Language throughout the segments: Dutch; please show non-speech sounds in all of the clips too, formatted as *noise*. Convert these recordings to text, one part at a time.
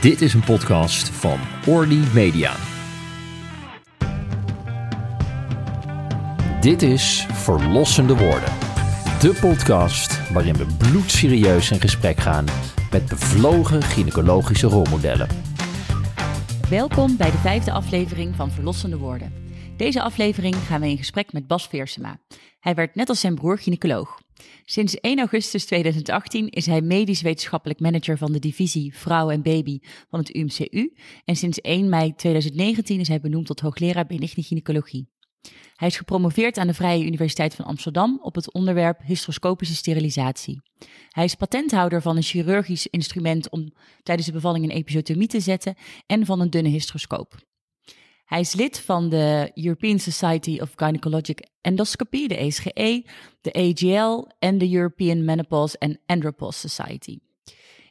Dit is een podcast van Orly Media. Dit is Verlossende Woorden. De podcast waarin we bloedserieus in gesprek gaan met bevlogen gynaecologische rolmodellen. Welkom bij de vijfde aflevering van Verlossende Woorden. Deze aflevering gaan we in gesprek met Bas Veersema. Hij werd net als zijn broer gynaecoloog. Sinds 1 augustus 2018 is hij medisch wetenschappelijk manager van de divisie Vrouw en Baby van het UMCU. En sinds 1 mei 2019 is hij benoemd tot hoogleraar benigne gynaecologie. Hij is gepromoveerd aan de Vrije Universiteit van Amsterdam op het onderwerp hysteroscopische sterilisatie. Hij is patenthouder van een chirurgisch instrument om tijdens de bevalling een episiotomie te zetten en van een dunne hysteroscoop. Hij is lid van de European Society of Gynecologic Endoscopy, de ESGE, de AGL en de European Menopause and Andropause Society.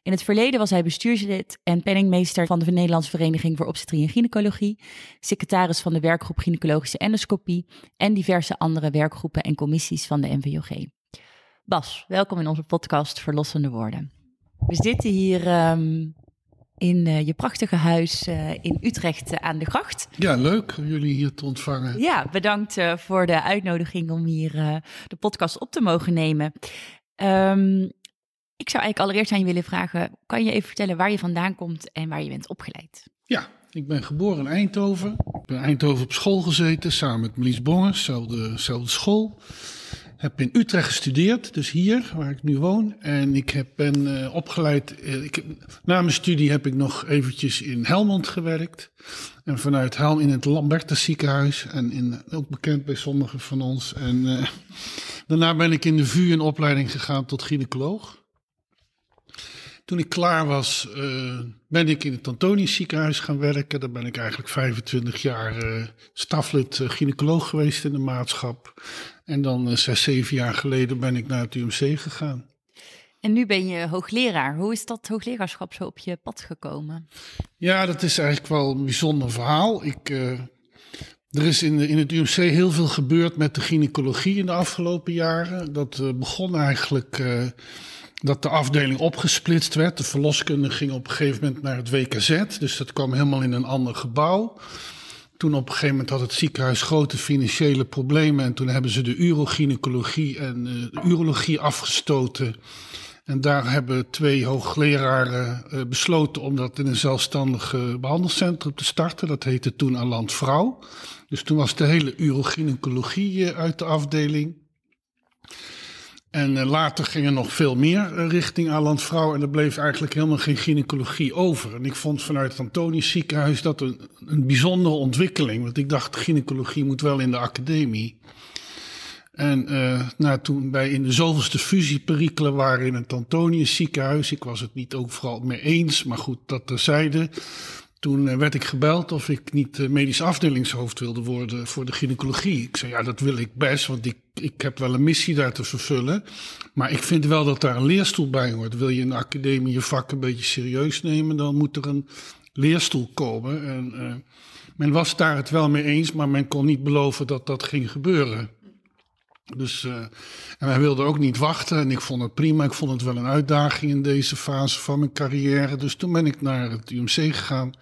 In het verleden was hij bestuurslid en penningmeester van de Nederlandse Vereniging voor Obstetrie en Gynaecologie, secretaris van de werkgroep Gynaecologische Endoscopie en diverse andere werkgroepen en commissies van de NVOG. Bas, welkom in onze podcast Verlossende Woorden. We zitten hier ehm, in uh, je prachtige huis uh, in Utrecht uh, aan de gracht. Ja, leuk om jullie hier te ontvangen. Ja, bedankt voor de uitnodiging om hier de podcast op te mogen nemen. Um, ik zou eigenlijk allereerst aan je willen vragen, kan je even vertellen waar je vandaan komt en waar je bent opgeleid? Ja, ik ben geboren in Eindhoven. Ik ben in Eindhoven op school gezeten, samen met Melis Bongers, dezelfde, dezelfde school. Heb in Utrecht gestudeerd, dus hier waar ik nu woon. En ik heb, ben uh, opgeleid. Uh, ik, na mijn studie heb ik nog eventjes in Helmond gewerkt. En vanuit Helm in het Lambertus ziekenhuis. En in, ook bekend bij sommigen van ons. En uh, daarna ben ik in de VU een opleiding gegaan tot gynaecoloog. Toen ik klaar was, ben ik in het Antonius ziekenhuis gaan werken. Daar ben ik eigenlijk 25 jaar staflid gynaecoloog geweest in de maatschap. En dan zes, zeven jaar geleden ben ik naar het UMC gegaan. En nu ben je hoogleraar. Hoe is dat hoogleraarschap zo op je pad gekomen? Ja, dat is eigenlijk wel een bijzonder verhaal. Ik, er is in, in het UMC heel veel gebeurd met de gynaecologie in de afgelopen jaren. Dat begon eigenlijk dat de afdeling opgesplitst werd. De verloskunde ging op een gegeven moment naar het WKZ. Dus dat kwam helemaal in een ander gebouw. Toen op een gegeven moment had het ziekenhuis grote financiële problemen. En toen hebben ze de urogynecologie en uh, de urologie afgestoten. En daar hebben twee hoogleraren uh, besloten om dat in een zelfstandig behandelcentrum te starten. Dat heette toen Aland Vrouw. Dus toen was de hele urogynecologie uh, uit de afdeling. En uh, later ging er nog veel meer uh, richting Alandvrouw. En er bleef eigenlijk helemaal geen gynaecologie over. En ik vond vanuit het Antonius ziekenhuis dat een, een bijzondere ontwikkeling. Want ik dacht, gynaecologie moet wel in de academie. En uh, nou, toen wij in de zoveelste fusieperikelen waren in het Antonius ziekenhuis. Ik was het niet overal mee eens, maar goed, dat terzijde. Toen werd ik gebeld of ik niet medisch afdelingshoofd wilde worden voor de gynaecologie. Ik zei, ja, dat wil ik best, want ik, ik heb wel een missie daar te vervullen. Maar ik vind wel dat daar een leerstoel bij hoort. Wil je de academie je vak een beetje serieus nemen, dan moet er een leerstoel komen. En uh, men was daar het wel mee eens, maar men kon niet beloven dat dat ging gebeuren. Dus, uh, en wij wilden ook niet wachten. En ik vond het prima. Ik vond het wel een uitdaging in deze fase van mijn carrière. Dus toen ben ik naar het UMC gegaan.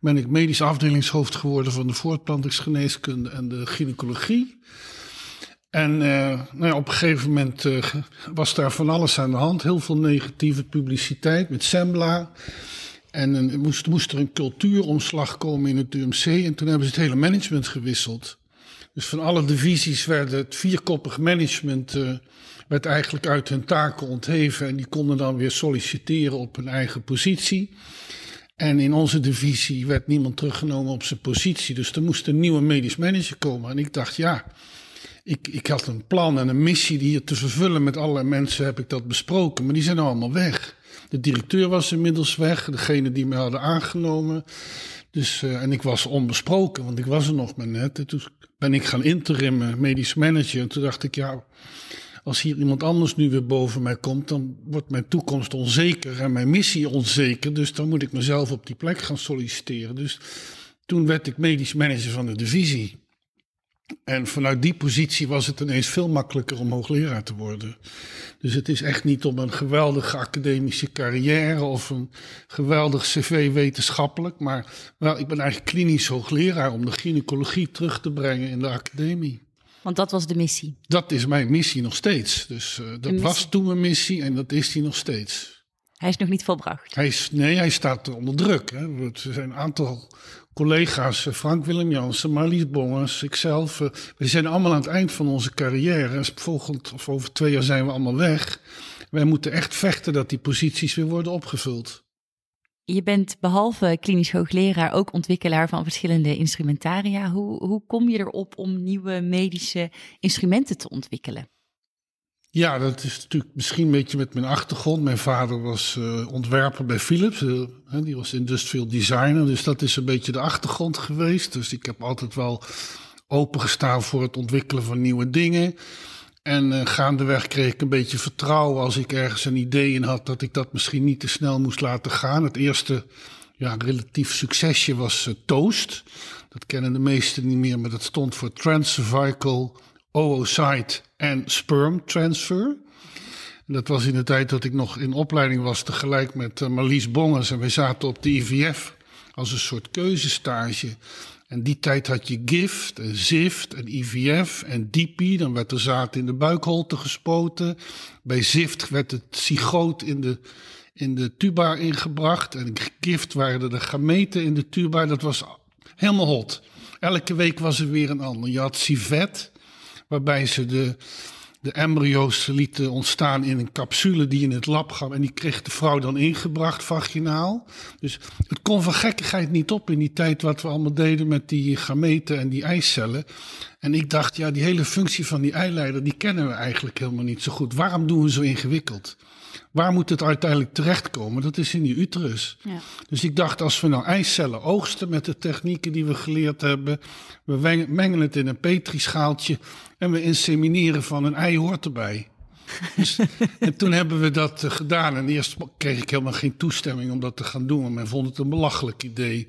Ben ik medisch afdelingshoofd geworden van de voortplantingsgeneeskunde en de gynaecologie. En uh, nou ja, op een gegeven moment uh, was daar van alles aan de hand. Heel veel negatieve publiciteit met Sembla. En er moest, moest er een cultuuromslag komen in het UMC. En toen hebben ze het hele management gewisseld. Dus van alle divisies werd het vierkoppig management uh, werd eigenlijk uit hun taken ontheven. En die konden dan weer solliciteren op hun eigen positie. En in onze divisie werd niemand teruggenomen op zijn positie. Dus er moest een nieuwe medisch manager komen. En ik dacht, ja, ik, ik had een plan en een missie die hier te vervullen. Met allerlei mensen heb ik dat besproken. Maar die zijn allemaal weg. De directeur was inmiddels weg. Degene die me hadden aangenomen. Dus, uh, en ik was onbesproken, want ik was er nog maar net. En toen ben ik gaan interimmen, medisch manager. En toen dacht ik, ja, als hier iemand anders nu weer boven mij komt, dan wordt mijn toekomst onzeker en mijn missie onzeker. Dus dan moet ik mezelf op die plek gaan solliciteren. Dus toen werd ik medisch manager van de divisie. En vanuit die positie was het ineens veel makkelijker om hoogleraar te worden. Dus het is echt niet om een geweldige academische carrière of een geweldig cv wetenschappelijk. Maar wel, ik ben eigenlijk klinisch hoogleraar om de gynaecologie terug te brengen in de academie. Want dat was de missie. Dat is mijn missie nog steeds. Dus uh, dat was toen mijn missie en dat is die nog steeds. Hij is nog niet volbracht. Hij is, nee, hij staat onder druk. Hè. Er zijn een aantal collega's, eh, Frank Willem Jansen, Marlies Bongers, ikzelf. Uh, we zijn allemaal aan het eind van onze carrière. Volgend, of over twee jaar zijn we allemaal weg. Wij moeten echt vechten dat die posities weer worden opgevuld. Je bent behalve klinisch hoogleraar ook ontwikkelaar van verschillende instrumentaria. Hoe, hoe kom je erop om nieuwe medische instrumenten te ontwikkelen? Ja, dat is natuurlijk misschien een beetje met mijn achtergrond. Mijn vader was uh, ontwerper bij Philips. Uh, die was industrial designer. Dus dat is een beetje de achtergrond geweest. Dus ik heb altijd wel opengestaan voor het ontwikkelen van nieuwe dingen. En uh, gaandeweg kreeg ik een beetje vertrouwen als ik ergens een idee in had dat ik dat misschien niet te snel moest laten gaan. Het eerste ja, relatief succesje was Toast. Dat kennen de meesten niet meer, maar dat stond voor Transcervical oocyte en sperm transfer. dat was in de tijd dat ik nog in opleiding was, tegelijk met uh, Marlies Bongers. En wij zaten op de IVF als een soort keuzestage. En die tijd had je GIFT en ZIFT en IVF en DP. Dan werd er zaad in de buikholte gespoten. Bij ZIFT werd het zygoot in de, in de tuba ingebracht. En GIFT waren de gameten in de tuba. Dat was helemaal hot. Elke week was er weer een ander. Je had civet waarbij ze de, de embryo's lieten ontstaan in een capsule die in het lab gaan. En die kreeg de vrouw dan ingebracht, vaginaal. Dus het kon van gekkigheid niet op in die tijd wat we allemaal deden met die gameten en die eicellen. En ik dacht, ja, die hele functie van die eileider, die kennen we eigenlijk helemaal niet zo goed. Waarom doen we zo ingewikkeld? Waar moet het uiteindelijk terechtkomen? Dat is in die uterus. Ja. Dus ik dacht, als we nou eicellen oogsten met de technieken die we geleerd hebben, we mengen het in een petrischaaltje en we insemineren van een ei hoort erbij. Dus, *laughs* en toen hebben we dat uh, gedaan. En eerst kreeg ik helemaal geen toestemming om dat te gaan doen. Want men vond het een belachelijk idee.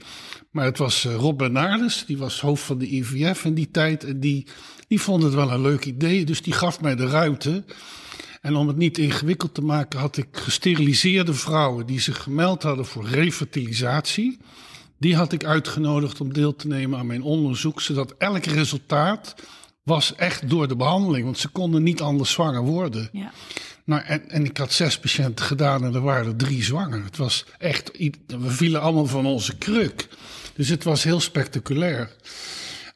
Maar het was uh, Rob Bernardus, die was hoofd van de IVF in die tijd. En die, die vond het wel een leuk idee. Dus die gaf mij de ruimte. En om het niet ingewikkeld te maken, had ik gesteriliseerde vrouwen die zich gemeld hadden voor refertilisatie. Die had ik uitgenodigd om deel te nemen aan mijn onderzoek, zodat elk resultaat was echt door de behandeling, want ze konden niet anders zwanger worden. Ja. Nou, en, en ik had zes patiënten gedaan en er waren er drie zwanger. Het was echt, we vielen allemaal van onze kruk. Dus het was heel spectaculair.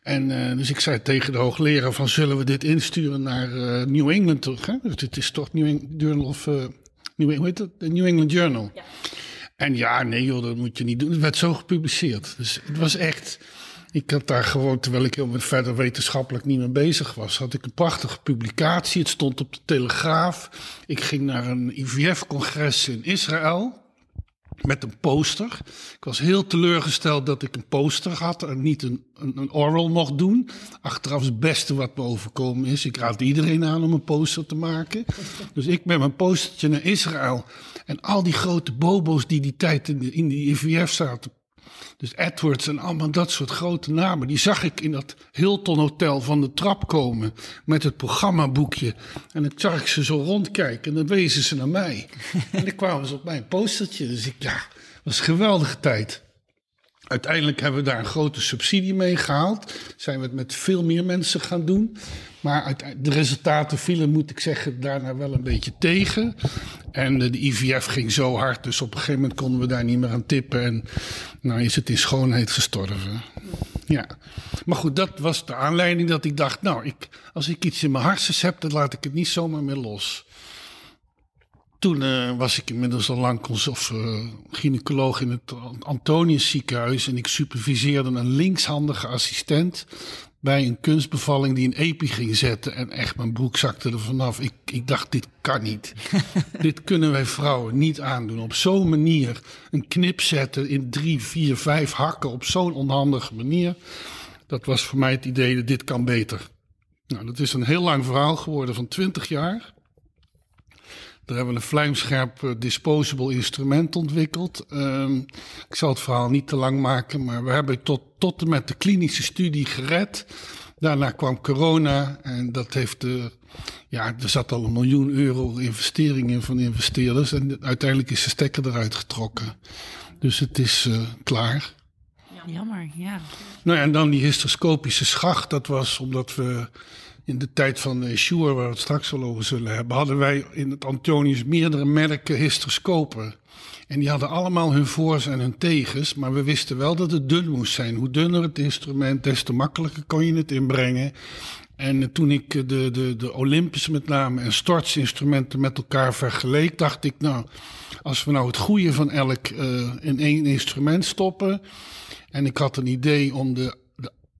En uh, dus ik zei tegen de hoogleraar van zullen we dit insturen naar uh, New England terug? Hè? Dus het is toch New England Journal of uh, New, hoe heet New England Journal. Ja. En ja, nee joh, dat moet je niet doen. Het werd zo gepubliceerd. Dus het was echt. Ik had daar gewoon, terwijl ik heel verder wetenschappelijk niet mee bezig was, had ik een prachtige publicatie. Het stond op de Telegraaf. Ik ging naar een IVF-congres in Israël met een poster. Ik was heel teleurgesteld dat ik een poster had en niet een, een, oral mocht doen. Achteraf het beste wat me overkomen is. Ik raad iedereen aan om een poster te maken. Dus ik met mijn postertje naar Israël. En al die grote bobo's die die tijd in de, in de IVF zaten dus Edwards en allemaal dat soort grote namen. Die zag ik in dat Hilton Hotel van de trap komen. Met het programmaboekje. En dan zag ik ze zo rondkijken. En dan wezen ze naar mij. *laughs* en dan kwamen ze op mijn postertje. Dus ik, ja, was een geweldige tijd. Uiteindelijk hebben we daar een grote subsidie mee gehaald. Zijn we het met veel meer mensen gaan doen. Maar de resultaten vielen, moet ik zeggen, daarna wel een beetje tegen. En de IVF ging zo hard, dus op een gegeven moment konden we daar niet meer aan tippen. En nou is het in schoonheid gestorven. Ja. Maar goed, dat was de aanleiding dat ik dacht, nou, ik, als ik iets in mijn hartjes heb, dan laat ik het niet zomaar meer los. Toen uh, was ik inmiddels al lang of, uh, gynaecoloog in het Antonius ziekenhuis. En ik superviseerde een linkshandige assistent bij een kunstbevalling die een epi ging zetten. En echt, mijn broek zakte er vanaf. Ik, ik dacht, dit kan niet. *laughs* dit kunnen wij vrouwen niet aandoen. Op zo'n manier een knip zetten in drie, vier, vijf hakken. Op zo'n onhandige manier. Dat was voor mij het idee dat dit kan beter. Nou, dat is een heel lang verhaal geworden van 20 jaar. Daar hebben we een vlijmscherp uh, disposable instrument ontwikkeld. Um, ik zal het verhaal niet te lang maken, maar we hebben tot, tot en met de klinische studie gered. Daarna kwam corona en dat heeft de, ja, er zat al een miljoen euro investering in van investeerders en uiteindelijk is de stekker eruit getrokken. Dus het is uh, klaar. Jammer, ja. Nou ja, en dan die hysteroscopische schacht, dat was omdat we in de tijd van uh, Shure, waar we het straks wel over zullen hebben, hadden wij in het Antonius meerdere merken hysteroscopen. En die hadden allemaal hun voor's en hun tegens, maar we wisten wel dat het dun moest zijn. Hoe dunner het instrument, des te makkelijker kon je het inbrengen. En toen ik de, de, de Olympus met name en Storts instrumenten met elkaar vergeleek, dacht ik, nou, als we nou het goede van elk in één instrument stoppen. En ik had een idee om de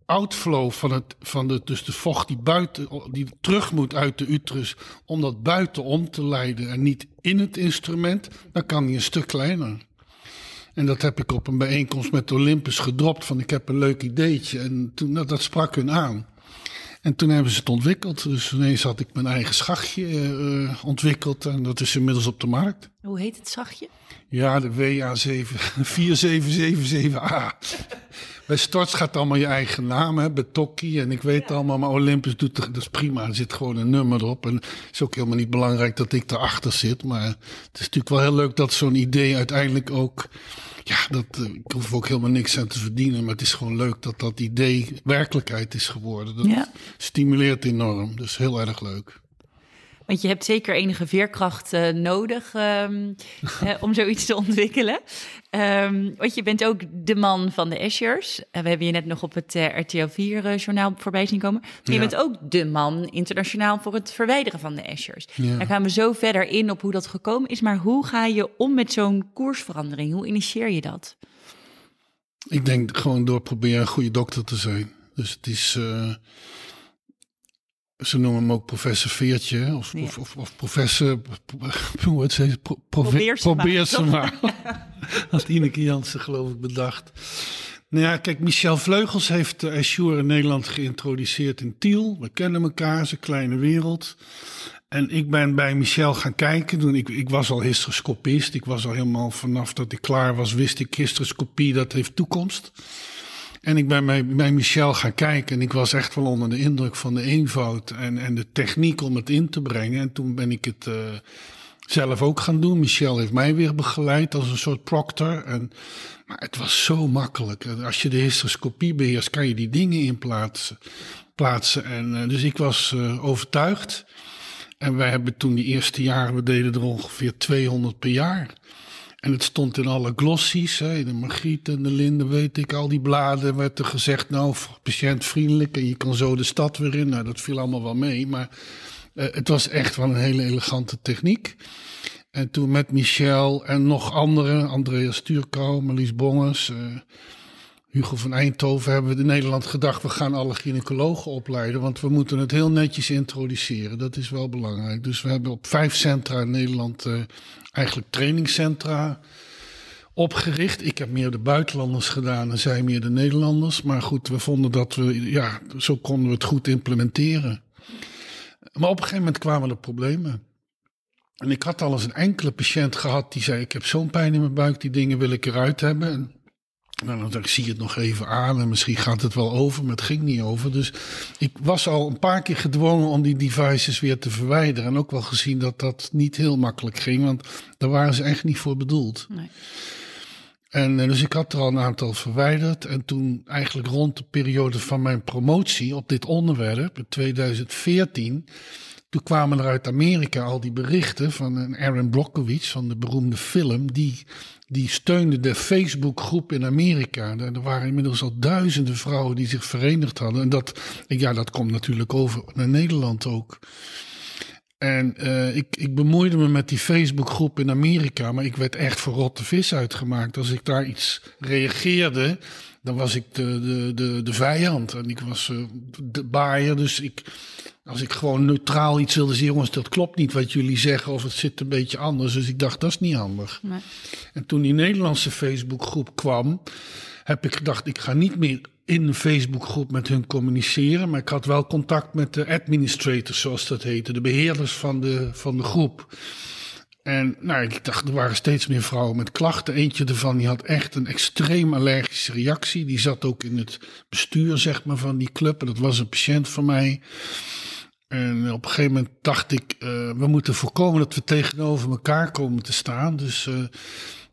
outflow van, het, van de, dus de vocht die, buiten, die terug moet uit de uterus, om dat buiten om te leiden en niet in het instrument, dan kan die een stuk kleiner. En dat heb ik op een bijeenkomst met Olympus gedropt van ik heb een leuk ideetje. En toen, nou, dat sprak hun aan. En toen hebben ze het ontwikkeld. Dus ineens had ik mijn eigen schachtje uh, ontwikkeld. En dat is inmiddels op de markt. Hoe heet het zachtje? Ja, de WA7 4777A. *laughs* Bij Storts gaat allemaal je eigen naam, hè, bij Tokkie en ik weet ja. allemaal. Maar Olympus doet dat is prima. Er zit gewoon een nummer op. En het is ook helemaal niet belangrijk dat ik erachter zit. Maar het is natuurlijk wel heel leuk dat zo'n idee uiteindelijk ook ja, dat, uh, ik hoef ook helemaal niks aan te verdienen. Maar het is gewoon leuk dat dat idee werkelijkheid is geworden. Dat ja. stimuleert enorm. Dus heel erg leuk. Want je hebt zeker enige veerkracht uh, nodig *laughs* um, om zoiets te ontwikkelen. Um, want je bent ook de man van de Ashers. Uh, we hebben je net nog op het uh, RTL 4-journaal voorbij zien komen. Maar ja. je bent ook de man internationaal voor het verwijderen van de Ashers. Ja. Daar gaan we zo verder in op hoe dat gekomen is. Maar hoe ga je om met zo'n koersverandering? Hoe initieer je dat? Ik denk gewoon door proberen een goede dokter te zijn. Dus het is ze noemen hem ook professor Veertje of, ja. of, of, of, professor, *laughs* hoe het heet, pro, probeer, probeer ze maar. *laughs* *laughs* Had Ineke Jansen geloof ik bedacht. Nou ja, kijk, Michel Vleugels heeft uh, Azure in Nederland geïntroduceerd in Tiel. We kennen elkaar, ze kleine wereld. En ik ben bij Michel gaan kijken. Toen ik, ik was al hysteroscopist. Ik was al helemaal vanaf dat ik klaar was, wist ik hysteroscopie, dat heeft toekomst. En ik ben bij, Michel gaan kijken en ik was echt wel onder de indruk van de eenvoud en, en de techniek om het in te brengen. En toen ben ik het uh, zelf ook gaan doen. Michel heeft mij weer begeleid als een soort proctor. En, maar het was zo makkelijk. Als je de hysteroscopie beheerst, kan je die dingen in plaatsen. plaatsen. En, uh, dus ik was uh, overtuigd. En wij hebben toen die eerste jaren, we deden er ongeveer 200 per jaar. En het stond in alle glossies, hè, de Margriet en de Linde, weet ik, al die bladen werd er gezegd, nou, patiëntvriendelijk en je kan zo de stad weer in. Nou, dat viel allemaal wel mee, maar uh, het was echt wel een hele elegante techniek. En toen met Michel en nog anderen, Andreas Stuurkou, Marlies Bongers, uh, Hugo van Eindhoven, hebben we in Nederland gedacht, we gaan alle gynaecologen opleiden, want we moeten het heel netjes introduceren. Dat is wel belangrijk. Dus we hebben op vijf centra in Nederland uh, eigenlijk trainingscentra opgericht. Ik heb meer de buitenlanders gedaan en zij meer de Nederlanders. Maar goed, we vonden dat we, ja, zo konden we het goed implementeren. Maar op een gegeven moment kwamen er problemen. En ik had al eens een enkele patiënt gehad die zei: Ik heb zo'n pijn in mijn buik, die dingen wil ik eruit hebben. En nou, dan zie je het nog even aan en misschien gaat het wel over, maar het ging niet over. Dus ik was al een paar keer gedwongen om die devices weer te verwijderen. En ook wel gezien dat dat niet heel makkelijk ging, want daar waren ze echt niet voor bedoeld. Nee. En dus ik had er al een aantal verwijderd. En toen eigenlijk rond de periode van mijn promotie op dit onderwerp, in 2014, toen kwamen er uit Amerika al die berichten van Aaron Brockovich van de beroemde film, die die steunde de Facebookgroep in Amerika. Er waren inmiddels al duizenden vrouwen die zich verenigd hadden. En dat, ja, dat komt natuurlijk over naar Nederland ook. En uh, ik, ik bemoeide me met die Facebookgroep in Amerika, maar ik werd echt voor rotte vis uitgemaakt. Als ik daar iets reageerde, dan was ik de, de, de, de vijand. En ik was uh, de baaier, dus ik, als ik gewoon neutraal iets wilde zeggen, jongens, dat klopt niet wat jullie zeggen, of het zit een beetje anders. Dus ik dacht, dat is niet handig. Nee. En toen die Nederlandse Facebookgroep kwam, heb ik gedacht, ik ga niet meer in een Facebookgroep met hun communiceren. Maar ik had wel contact met de administrators, zoals dat heette, de beheerders van de, van de groep. En nou, ik dacht, er waren steeds meer vrouwen met klachten. Eentje ervan die had echt een extreem allergische reactie. Die zat ook in het bestuur zeg maar, van die club. En dat was een patiënt van mij. En op een gegeven moment dacht ik, uh, we moeten voorkomen dat we tegenover elkaar komen te staan. Dus uh,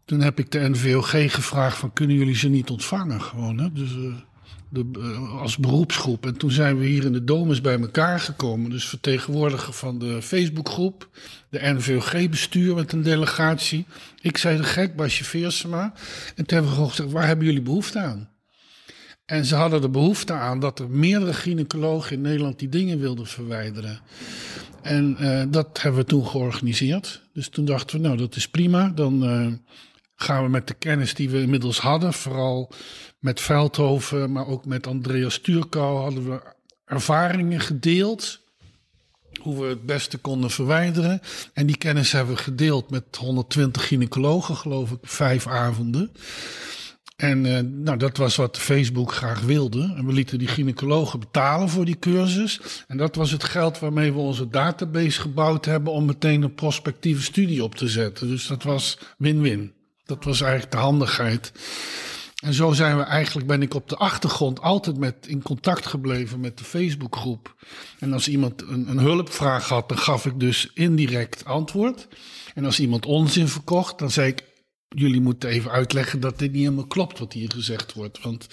toen heb ik de NVOG gevraagd van, kunnen jullie ze niet ontvangen? Gewoon, hè? Dus... Uh, de, eh, als beroepsgroep. En toen zijn we hier in de Domus bij elkaar gekomen. Dus vertegenwoordiger van de Facebookgroep, de NVOG-bestuur met een delegatie. Ik zei de gek, Basje Veersema. En toen hebben we gezegd, waar hebben jullie behoefte aan? En ze hadden de behoefte aan dat er meerdere gynaecologen in Nederland die dingen wilden verwijderen. En uh, dat hebben we toen georganiseerd. Dus toen dachten we, nou dat is prima. Dan uh, gaan we met de kennis die we inmiddels hadden, vooral met Veldhoven, maar ook met Andreas Stuurkou, hadden we ervaringen gedeeld. Hoe we het beste konden verwijderen. En die kennis hebben we gedeeld met 120 gynaecologen, geloof ik, vijf avonden. En uh, nou, dat was wat Facebook graag wilde. En we lieten die gynaecologen betalen voor die cursus. En dat was het geld waarmee we onze database gebouwd hebben om meteen een prospectieve studie op te zetten. Dus dat was win-win. Dat was eigenlijk de handigheid. En zo zijn we eigenlijk, ben ik op de achtergrond altijd met, in contact gebleven met de Facebookgroep. En als iemand een, een hulpvraag had, dan gaf ik dus indirect antwoord. En als iemand onzin verkocht, dan zei ik, jullie moeten even uitleggen dat dit niet helemaal klopt wat hier gezegd wordt. Want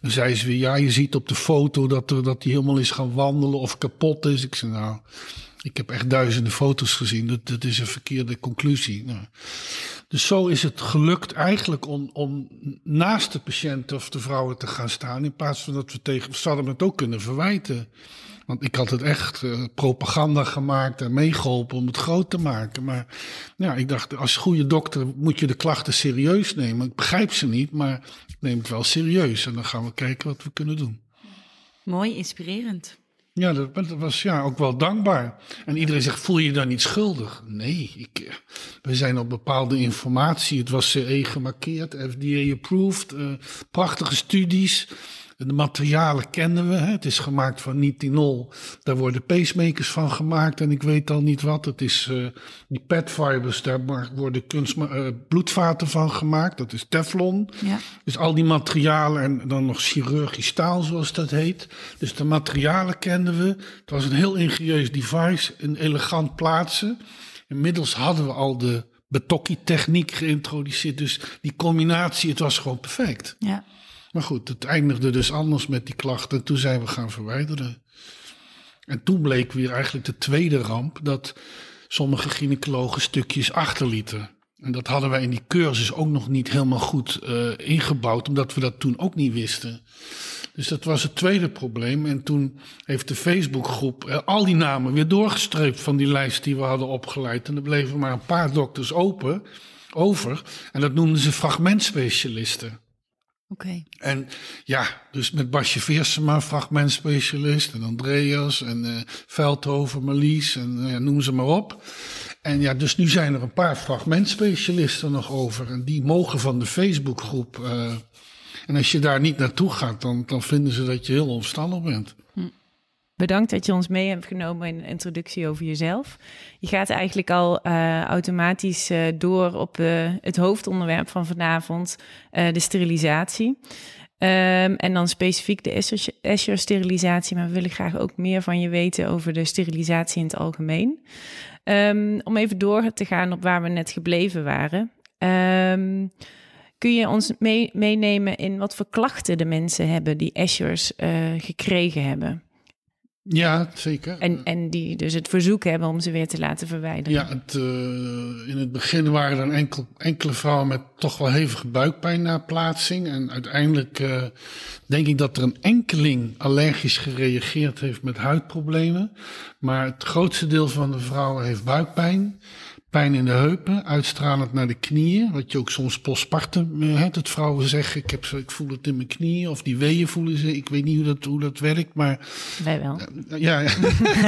dan zei ze weer, ja, je ziet op de foto dat, er, dat hij helemaal is gaan wandelen of kapot is. Ik zei, nou, ik heb echt duizenden foto's gezien. Dat, dat is een verkeerde conclusie. Nou. Dus zo is het gelukt eigenlijk om, om naast de patiënt of de vrouwen te gaan staan. In plaats van dat we tegen. We zouden het ook kunnen verwijten. Want ik had het echt uh, propaganda gemaakt en meegeholpen om het groot te maken. Maar ja, ik dacht, als goede dokter moet je de klachten serieus nemen. Ik begrijp ze niet, maar ik neem het wel serieus. En dan gaan we kijken wat we kunnen doen. Mooi, inspirerend. Ja, dat, was ja, ook wel dankbaar. En iedereen zegt, voel je je dan niet schuldig? Nee, ik, eh, we zijn op bepaalde informatie. Het was CE gemarkeerd, FDA-approved, uh, eh, prachtige studies. De materialen kennen we. Hè. Het is gemaakt van nitinol. Daar worden pacemakers van gemaakt. En ik weet al niet wat. Het is uh, die petfibers. Daar worden kunst, uh, bloedvaten van gemaakt. Dat is teflon. Ja. Dus al die materialen. En dan nog chirurgisch staal, zoals dat heet. Dus de materialen kenden we. Het was een heel ingenieus device. Een elegant plaatsen. Inmiddels hadden we al de betokkie-techniek geïntroduceerd. Dus die combinatie, het was gewoon perfect. Ja. Maar goed, het eindigde dus anders met die klachten. Toen zijn we gaan verwijderen. En toen bleek weer eigenlijk de tweede ramp dat sommige gynaecologen stukjes achterlieten. En dat hadden wij in die cursus ook nog niet helemaal goed uh, ingebouwd, omdat we dat toen ook niet wisten. Dus dat was het tweede probleem. En toen heeft de Facebookgroep uh, al die namen weer doorgestreept van die lijst die we hadden opgeleid. En er bleven maar een paar dokters open, over. En dat noemden ze fragmentspecialisten. Okay. En ja, dus met Basje Veersema, fragmentspecialist, en Andreas, en uh, Veldhoven, Marlies, en uh, noem ze maar op. En ja, dus nu zijn er een paar fragmentspecialisten nog over. En die mogen van de Facebookgroep. Uh, en als je daar niet naartoe gaat, dan, dan vinden ze dat je heel onverstandig bent. Bedankt dat je ons mee hebt genomen in een introductie over jezelf. Je gaat eigenlijk al uh, automatisch uh, door op uh, het hoofdonderwerp van vanavond, de sterilisatie. Um, en dan specifiek de Escher-sterilisatie, maar we willen graag ook meer van je weten over de sterilisatie in het algemeen. Um, om even door te gaan op waar we net gebleven waren. Um, kun je ons mee, meenemen in wat voor klachten de mensen hebben die Eschers gekregen hebben? Ja, zeker. En, en die dus het verzoek hebben om ze weer te laten verwijderen. Ja, het, uh, in het begin waren er enkel, enkele vrouwen met toch wel hevige buikpijn na plaatsing. En uiteindelijk uh, denk ik dat er een enkeling allergisch gereageerd heeft met huidproblemen. Maar het grootste deel van de vrouwen heeft buikpijn pijn in de heupen, uitstralend naar de knieën. Wat je ook soms postpartum eh, hebt. Dat vrouwen zeggen, ik, heb, ik voel het in mijn knieën. Of die weeën voelen ze. Ik weet niet hoe dat, hoe dat werkt, maar... Wij wel. Uh, ja, ja.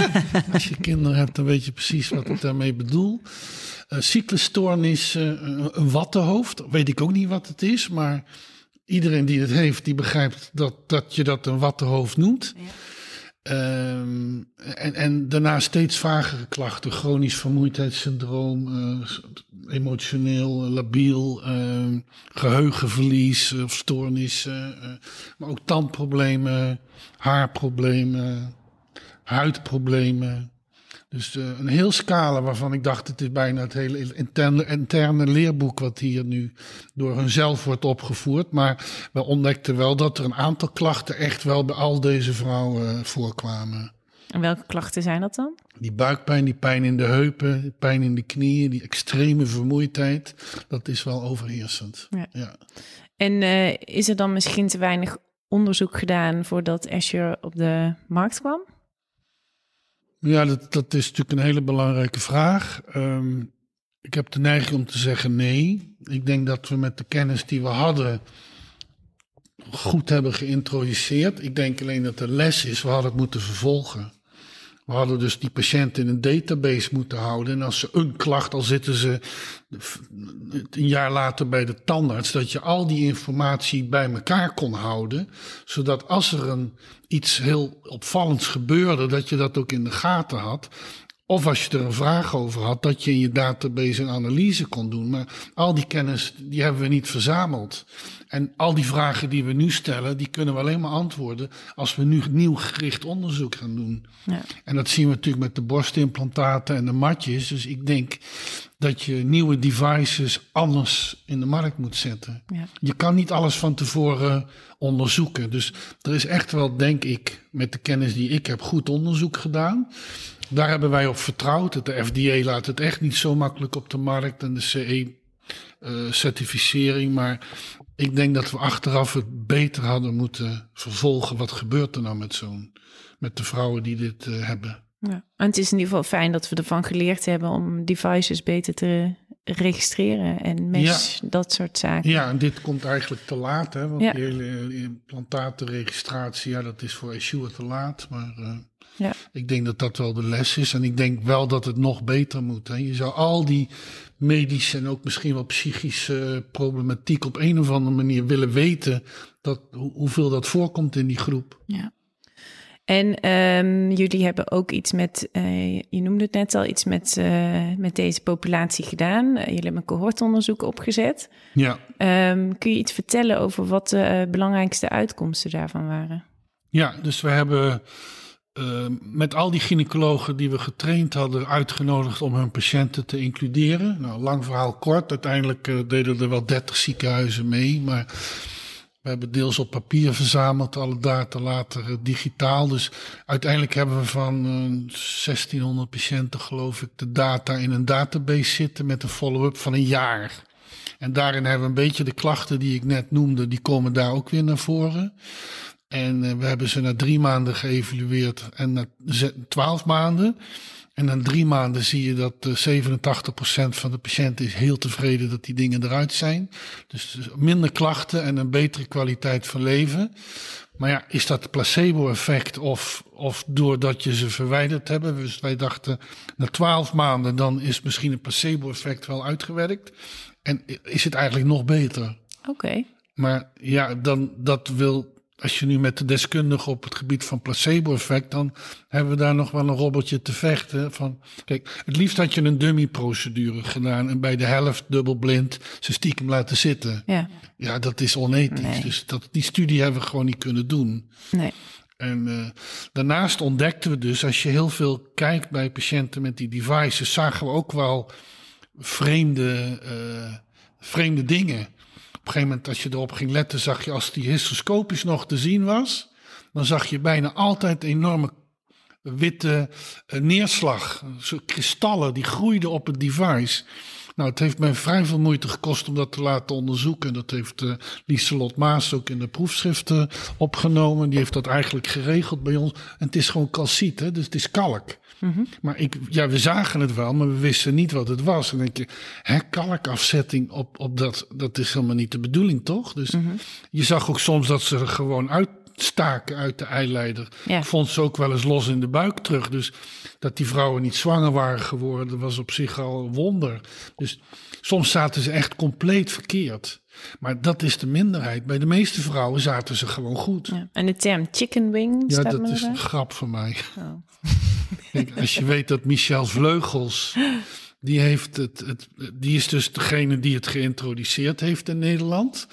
*laughs* als je kinderen hebt, dan weet je precies wat ik daarmee bedoel. Uh, cyclusstoornis, uh, een wattenhoofd. Weet ik ook niet wat het is, maar iedereen die het heeft, die begrijpt dat, dat je dat een wattenhoofd noemt. Ja. Ehm, en, en daarna steeds vagere klachten. Chronisch vermoeidheidssyndroom, uh, emotioneel, uh, labiel, uh, geheugenverlies of stoornissen. eh, maar ook tandproblemen, haarproblemen, huidproblemen. Dus eh, een heel scala waarvan ik dacht, het is bijna het hele interne, interne leerboek wat hier nu door hunzelf wordt opgevoerd. Maar we ontdekten wel dat er een aantal klachten echt wel bij al deze vrouwen eh, voorkwamen. En welke klachten zijn dat dan? Die buikpijn, die pijn in de heupen, die pijn in de knieën, die extreme vermoeidheid, dat is wel overheersend. Ja. ja. En eh, is er dan misschien te weinig onderzoek gedaan voordat Azure op de markt kwam? Ja, dat, dat is natuurlijk een hele belangrijke vraag. Ehm, ik heb de neiging om te zeggen nee. Ik denk dat we met de kennis die we hadden goed hebben geïntroduceerd. Ik denk alleen dat de les is, we hadden het moeten vervolgen. We hadden dus die patiënt in een database moeten houden. En als ze een klacht, al zitten ze een jaar later bij de tandarts, dat je al die informatie bij elkaar kon houden. Zodat als er een, iets heel opvallends gebeurde, dat je dat ook in de gaten had. Of als je er een vraag over had, dat je in je database een analyse kon doen. Maar al die kennis, die hebben we niet verzameld. En al die vragen die we nu stellen, die kunnen we alleen maar antwoorden als we nu nieuw gericht onderzoek gaan doen. Ja. En dat zien we natuurlijk met de borstimplantaten en de matjes. Dus ik denk dat je nieuwe devices anders in de markt moet zetten. Ja. Je kan niet alles van tevoren onderzoeken. Dus er is echt wel, denk ik, met de kennis die ik heb, goed onderzoek gedaan. Daar hebben wij op vertrouwd. De FDA laat het echt niet zo makkelijk op de markt en de CE-certificering. maar ik denk dat we achteraf het beter hadden moeten vervolgen. Wat gebeurt er nou met zo'n, met de vrouwen die dit uh, hebben? Ja. En het is in ieder geval fijn dat we ervan geleerd hebben om devices beter te registreren en mesh, ja. dat soort zaken. Ja, en dit komt eigenlijk te laat, hè? Want Ja. die hele implantatenregistratie, ja, dat is voor Yeshua te laat. Maar uh, Ja. ik denk dat dat wel de les is. En ik denk wel dat het nog beter moet. Hè? Je zou al die medische en ook misschien wel psychische problematiek op een of andere manier willen weten. Dat, hoe- hoeveel dat voorkomt in die groep. Ja. En ehm, jullie hebben ook iets met, eh, je noemde het net al, iets met, eh, met deze populatie gedaan. Eh, jullie hebben een cohortonderzoek opgezet. Ja. Ehm, kun je iets vertellen over wat de eh, belangrijkste uitkomsten daarvan waren? Ja, dus we hebben eh, met al die gynaecologen die we getraind hadden uitgenodigd om hun patiënten te includeren. Nou, lang verhaal kort. Uiteindelijk eh, deden er wel 30 ziekenhuizen mee, maar we hebben deels op papier verzameld, alle data later eh, digitaal. Dus uiteindelijk hebben we van eh, 1600 patiënten, geloof ik, de data in een database zitten met een follow-up van een jaar. En daarin hebben we een beetje de klachten die ik net noemde, die komen daar ook weer naar voren. En eh, we hebben ze na drie maanden geëvalueerd en na twaalf maanden. En na drie maanden zie je dat eh, 87% van de patiënten is heel tevreden dat die dingen eruit zijn. Dus dus minder klachten en een betere kwaliteit van leven. Maar ja, is dat placebo-effect of, of doordat je ze verwijderd hebben? Dus wij dachten, na twaalf maanden dan is misschien een placebo-effect wel uitgewerkt. En is het eigenlijk nog beter? Oké. Maar ja, dan dat wil. Als je nu met de deskundige op het gebied van placebo-effect, dan hebben we daar nog wel een robbertje te vechten. Van, kijk, het liefst had je een dummy-procedure gedaan en bij de helft dubbelblind ze stiekem laten zitten. Ja, Ja, dat is onethisch. Nee. Dus dat, die studie hebben we gewoon niet kunnen doen. nee. En eh, daarnaast ontdekten we dus, als je heel veel kijkt bij patiënten met die devices, zagen we ook wel vreemde, eh, vreemde dingen. Een gegeven moment, als je erop ging letten, zag je als die hysteroscopisch nog te zien was, dan zag je bijna altijd enorme witte eh, neerslag. Zo kristallen die groeiden op het device. Nou, het heeft mij vrij veel moeite gekost om dat te laten onderzoeken. Dat heeft eh Lieselot Maas ook in de proefschriften opgenomen. Die heeft dat eigenlijk geregeld bij ons. En het is gewoon calciet, hè? dus het is kalk. Maar ik, ja, we zagen het wel, maar we wisten niet wat het was. En dan denk je, hè, kalkafzetting op, op dat, dat is helemaal niet de bedoeling, toch? Dus je zag ook soms dat ze er gewoon uitstaken uit de eileider. Ja. Ik vond ze ook wel eens los in de buik terug. Dus dat die vrouwen niet zwanger waren geworden, was op zich al een wonder. Dus soms zaten ze echt compleet verkeerd. Maar dat is de minderheid. Bij de meeste vrouwen zaten ze gewoon goed. Ja, ja. En de term chicken wing dat staat is een grap van mij. Oh. Kijk, als je weet dat Michel Vleugels, die, heeft het, het, die is dus degene die het geïntroduceerd heeft in Nederland.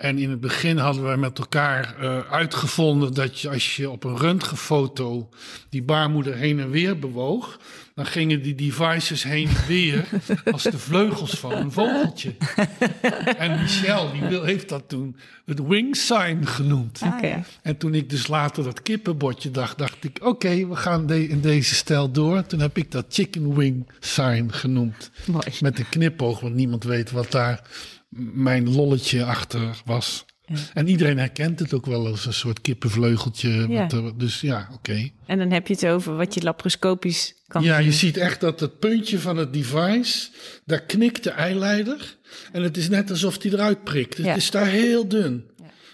En in het begin hadden wij met elkaar uh, uitgevonden dat je als je op een röntgenfoto die baarmoeder heen en weer bewoog, dan gingen die devices heen en weer als de vleugels van een vogeltje. en Michel die wil, heeft dat toen het wing sign genoemd. Ah, ja. En toen ik dus later dat kippenbotje dacht, dacht ik: oké, we gaan de, in deze stijl door. Toen heb ik dat chicken wing sign genoemd. Mooi. Met een knipoog, want niemand weet wat daar mijn lolletje achter was. Ja. En iedereen herkent het ook wel als een soort kippenvleugeltje. Ja. Er- dus ja, oké. En dan heb je het over wat je laparoscopisch kan Ja, je ziet echt dat het puntje van het device, daar knikt de eileider. En het is net alsof die eruit prikt. Het Ja. is daar heel dun.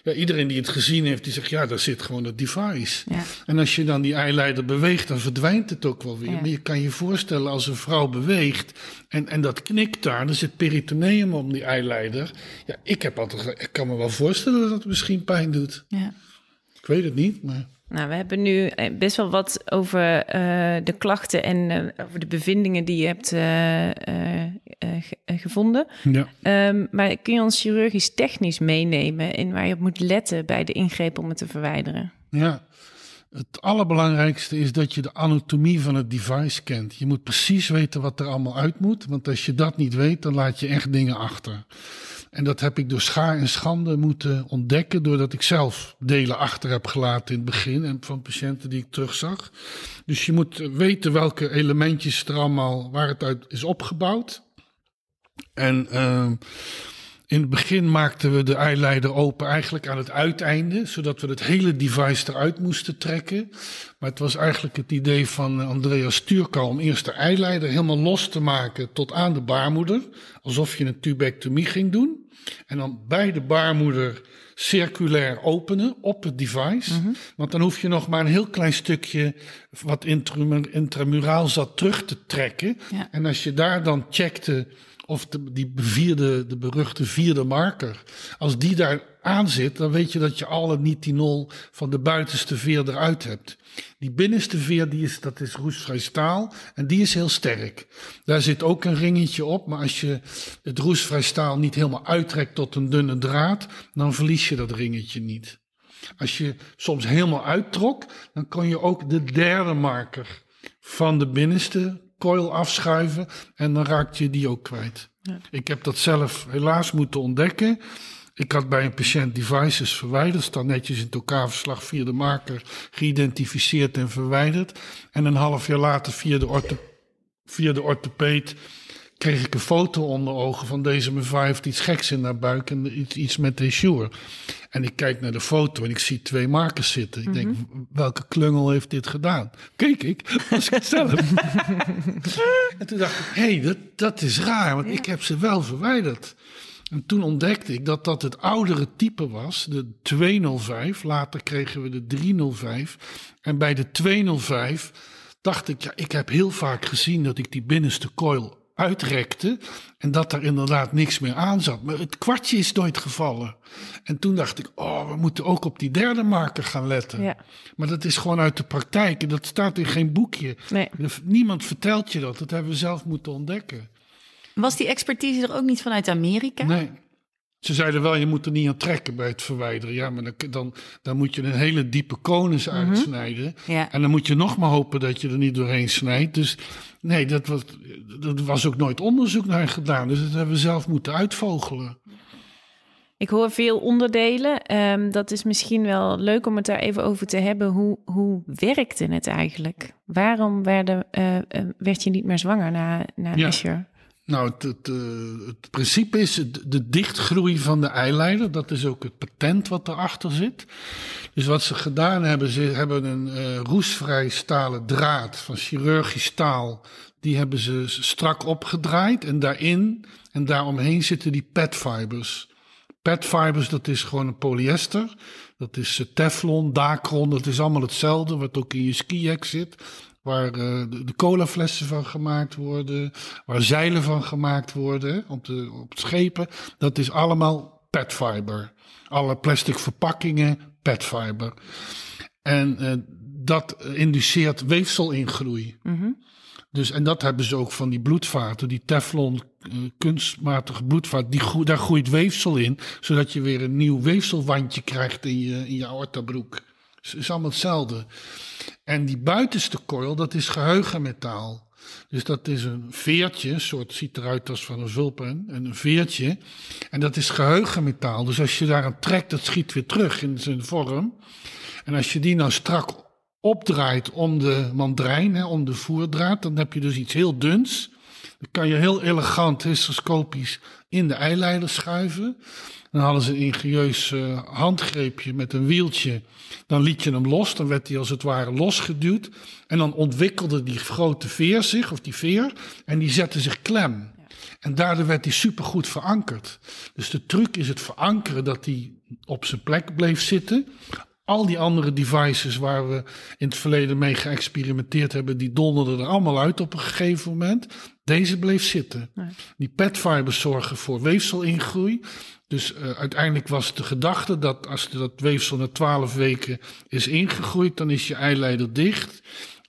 Ja. Iedereen die het gezien heeft, die zegt, ja, daar zit gewoon het device. Ja. En als je dan die eileider beweegt, dan verdwijnt het ook wel weer. Ja. Maar je kan je voorstellen als een vrouw beweegt en, en dat knikt daar, dan zit peritoneum om die eileider. Ja, ik, heb altijd, ik kan me wel voorstellen dat het misschien pijn doet. Ja. Ik weet het niet, maar... Nou, we hebben nu eh, best wel wat over eh, de klachten en eh, over de bevindingen die je hebt ge- gevonden. Ja. Ehm, maar kun je ons chirurgisch technisch meenemen in waar je op moet letten bij de ingreep om het te verwijderen? Ja, het allerbelangrijkste is dat je de anatomie van het device kent. Je moet precies weten wat er allemaal uit moet, want als je dat niet weet, dan laat je echt dingen achter. En dat heb ik door schaar en schande moeten ontdekken, doordat ik zelf delen achter heb gelaten in het begin en van patiënten die ik terugzag. Dus je moet weten welke elementjes er allemaal, waar het uit is opgebouwd. En ehm, in het begin maakten we de eileider open eigenlijk aan het uiteinde, zodat we het hele device eruit moesten trekken. Maar het was eigenlijk het idee van Andreas Stuurkal om eerst de eileider helemaal los te maken tot aan de baarmoeder, alsof je een tubectomie ging doen. En dan bij de baarmoeder circulair openen op het device. Want dan hoef je nog maar een heel klein stukje wat intramu- intramuraal zat terug te trekken. Ja. En als je daar dan checkte of de, die vierde, de beruchte vierde marker, als die daar aan zit, dan weet je dat je alle nitinol van de buitenste veer eruit hebt. Die binnenste veer, die is, dat is roestvrij staal en die is heel sterk. Daar zit ook een ringetje op, maar als je het roestvrij staal niet helemaal uittrekt tot een dunne draad, dan verlies je dat ringetje niet. Als je soms helemaal uittrok, dan kon je ook de derde marker van de binnenste coil afschuiven en dan raakte je die ook kwijt. Ik heb dat zelf helaas moeten ontdekken. Ik had bij een patiënt devices verwijderd, staan netjes in het elkaarverslag via de marker geïdentificeerd en verwijderd. En een half jaar later via de, ortho, via de orthopeed kreeg ik een foto onder ogen van deze mevrouw heeft iets geks in haar buik en iets, iets met de. En ik kijk naar de foto en ik zie twee markers zitten. Ik denk, welke klungel heeft dit gedaan? Keek ik, was ik zelf. *laughs* en toen dacht ik, hé, hey, dat, dat is raar, want ik heb ze wel verwijderd. En toen ontdekte ik dat dat het oudere type was, de 205. Later kregen we de 305. En bij de 205 dacht ik, ja, ik heb heel vaak gezien dat ik die binnenste coil uitrekte en dat er inderdaad niks meer aan zat. Maar het kwartje is nooit gevallen. En toen dacht ik, oh, we moeten ook op die derde marker gaan letten. Ja. Maar dat is gewoon uit de praktijk en dat staat in geen boekje. Nee. Niemand vertelt je dat, dat hebben we zelf moeten ontdekken. Was die expertise er ook niet vanuit Amerika? Nee. Ze zeiden wel, je moet er niet aan trekken bij het verwijderen. Ja, maar dan, dan, dan moet je een hele diepe konus uitsnijden. Ja. En dan moet je nog maar hopen dat je er niet doorheen snijdt. Dus nee, dat was, dat was ook nooit onderzoek naar gedaan. Dus dat hebben we zelf moeten uitvogelen. Ik hoor veel onderdelen. Ehm, dat is misschien wel leuk om het daar even over te hebben. Hoe, hoe werkte het eigenlijk? Waarom werden, eh, eh, werd je niet meer zwanger na, na Ja. Asher? Nou, het, het, eh, principe is de, dichtgroei van de eileider. Dat is ook het patent wat erachter zit. Dus wat ze gedaan hebben, ze hebben een eh, roestvrij stalen draad van chirurgisch staal. Die hebben ze strak opgedraaid en daarin en daaromheen zitten die petfibers. Petfibers, dat is gewoon een polyester. Dat is eh, teflon, dacron, dat is allemaal hetzelfde, wat ook in je skijack zit. Waar eh, de, de colaflessen van gemaakt worden, waar zeilen van gemaakt worden op, de, op schepen. Dat is allemaal petfiber. Alle plastic verpakkingen, petfiber. En uh, dat induceert weefselingroei. Mm Dus, en dat hebben ze ook van die bloedvaten, die Teflon uh, kunstmatige bloedvaat, die daar groeit weefsel in, zodat je weer een nieuw weefselwandje krijgt in je, in je aortabroek. Het is allemaal hetzelfde. En die buitenste coil, dat is geheugenmetaal. Dus dat is een veertje, een soort ziet eruit als van een vulpen, en een veertje. En dat is geheugenmetaal. Dus als je daar aan trekt, dat schiet weer terug in zijn vorm. En als je die nou strak opdraait om de mandrijn, hè, om de voerdraad, dan heb je dus iets heel duns. Dan kan je heel elegant hysteroscopisch in de eileider schuiven. Dan hadden ze een ingenieus uh, handgreepje met een wieltje. Dan liet je hem los, dan werd hij als het ware losgeduwd. En dan ontwikkelde die grote veer zich, of die veer, en die zette zich klem. En daardoor werd hij supergoed verankerd. Dus de truc is het verankeren dat hij op zijn plek bleef zitten. Al die andere devices waar we in het verleden mee geëxperimenteerd hebben, die donderden er allemaal uit op een gegeven moment. Deze bleef zitten. Nee. Die petfibers zorgen voor weefselingroei. Dus uh, uiteindelijk was de gedachte dat als dat weefsel na twaalf weken is ingegroeid, dan is je eileider dicht.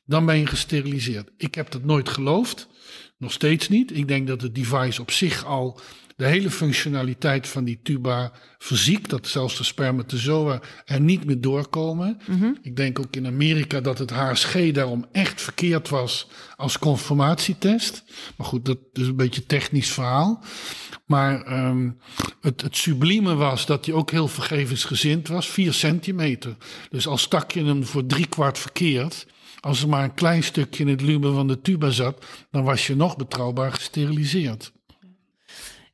Dan ben je gesteriliseerd. Ik heb dat nooit geloofd. Nog steeds niet. Ik denk dat het device op zich al de hele functionaliteit van die tuba verziekt. Dat zelfs de spermatozoa er niet meer doorkomen. Mhm. Ik denk ook in Amerika dat het HSG daarom echt verkeerd was als conformatietest. Maar goed, dat is een beetje een technisch verhaal. Maar um, het, het sublieme was dat hij ook heel vergevensgezind was. 4 centimeter. Dus al stak je hem voor drie kwart verkeerd. Als er maar een klein stukje in het lumen van de tuba zat, dan was je nog betrouwbaar gesteriliseerd.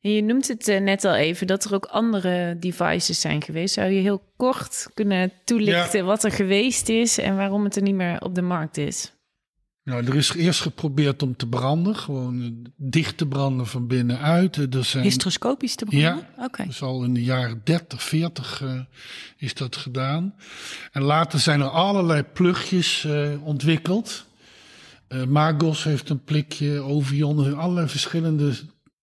En je noemt het uh, net al even dat er ook andere devices zijn geweest. Zou je heel kort kunnen toelichten ja. wat er geweest is en waarom het er niet meer op de markt is? Nou, er is eerst geprobeerd om te branden, gewoon dicht te branden van binnenuit. Er zijn, Hysteroscopisch te branden? Ja, Oké. okay. dus al in de jaren 30, 40 uh, is dat gedaan. En later zijn er allerlei plugjes uh, ontwikkeld. Uh, Magos heeft een plikje, Ovion, allerlei verschillende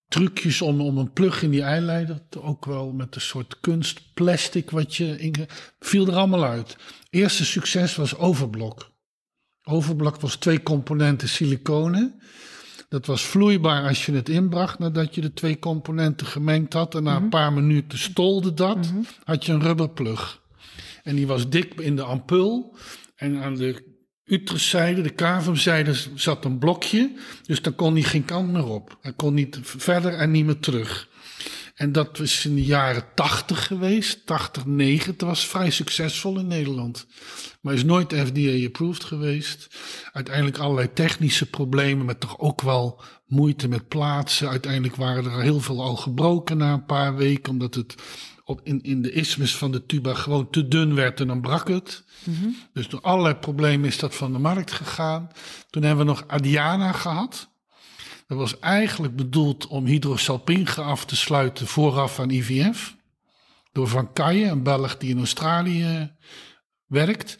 trucjes om, om een plug in die eileider, ook wel met een soort kunstplastic wat je in, viel er allemaal uit. Eerste succes was Overblok. Overblok was twee componenten siliconen. Dat was vloeibaar als je het inbracht nadat je de twee componenten gemengd had. En na Mhm. een paar minuten stolde dat, Mhm. had je een rubberplug. En die was dik in de ampul. En aan de Utrechtszijde, de Kavumzijde, zat een blokje. Dus daar kon hij geen kant meer op. Hij kon niet verder en niet meer terug. En dat was in de jaren 80 geweest, 80, 90. was vrij succesvol in Nederland. Maar is nooit FDA-approved geweest. Uiteindelijk allerlei technische problemen, met toch ook wel moeite met plaatsen. Uiteindelijk waren er heel veel al gebroken na een paar weken, omdat het op in, in de isthmus van de tuba gewoon te dun werd en dan brak het. Mhm. Dus door allerlei problemen is dat van de markt gegaan. Toen hebben we nog Adiana gehad. Dat was eigenlijk bedoeld om hydrosalpinge af te sluiten vooraf aan IVF. Door Van Kaye, een Belg die in Australië werkt.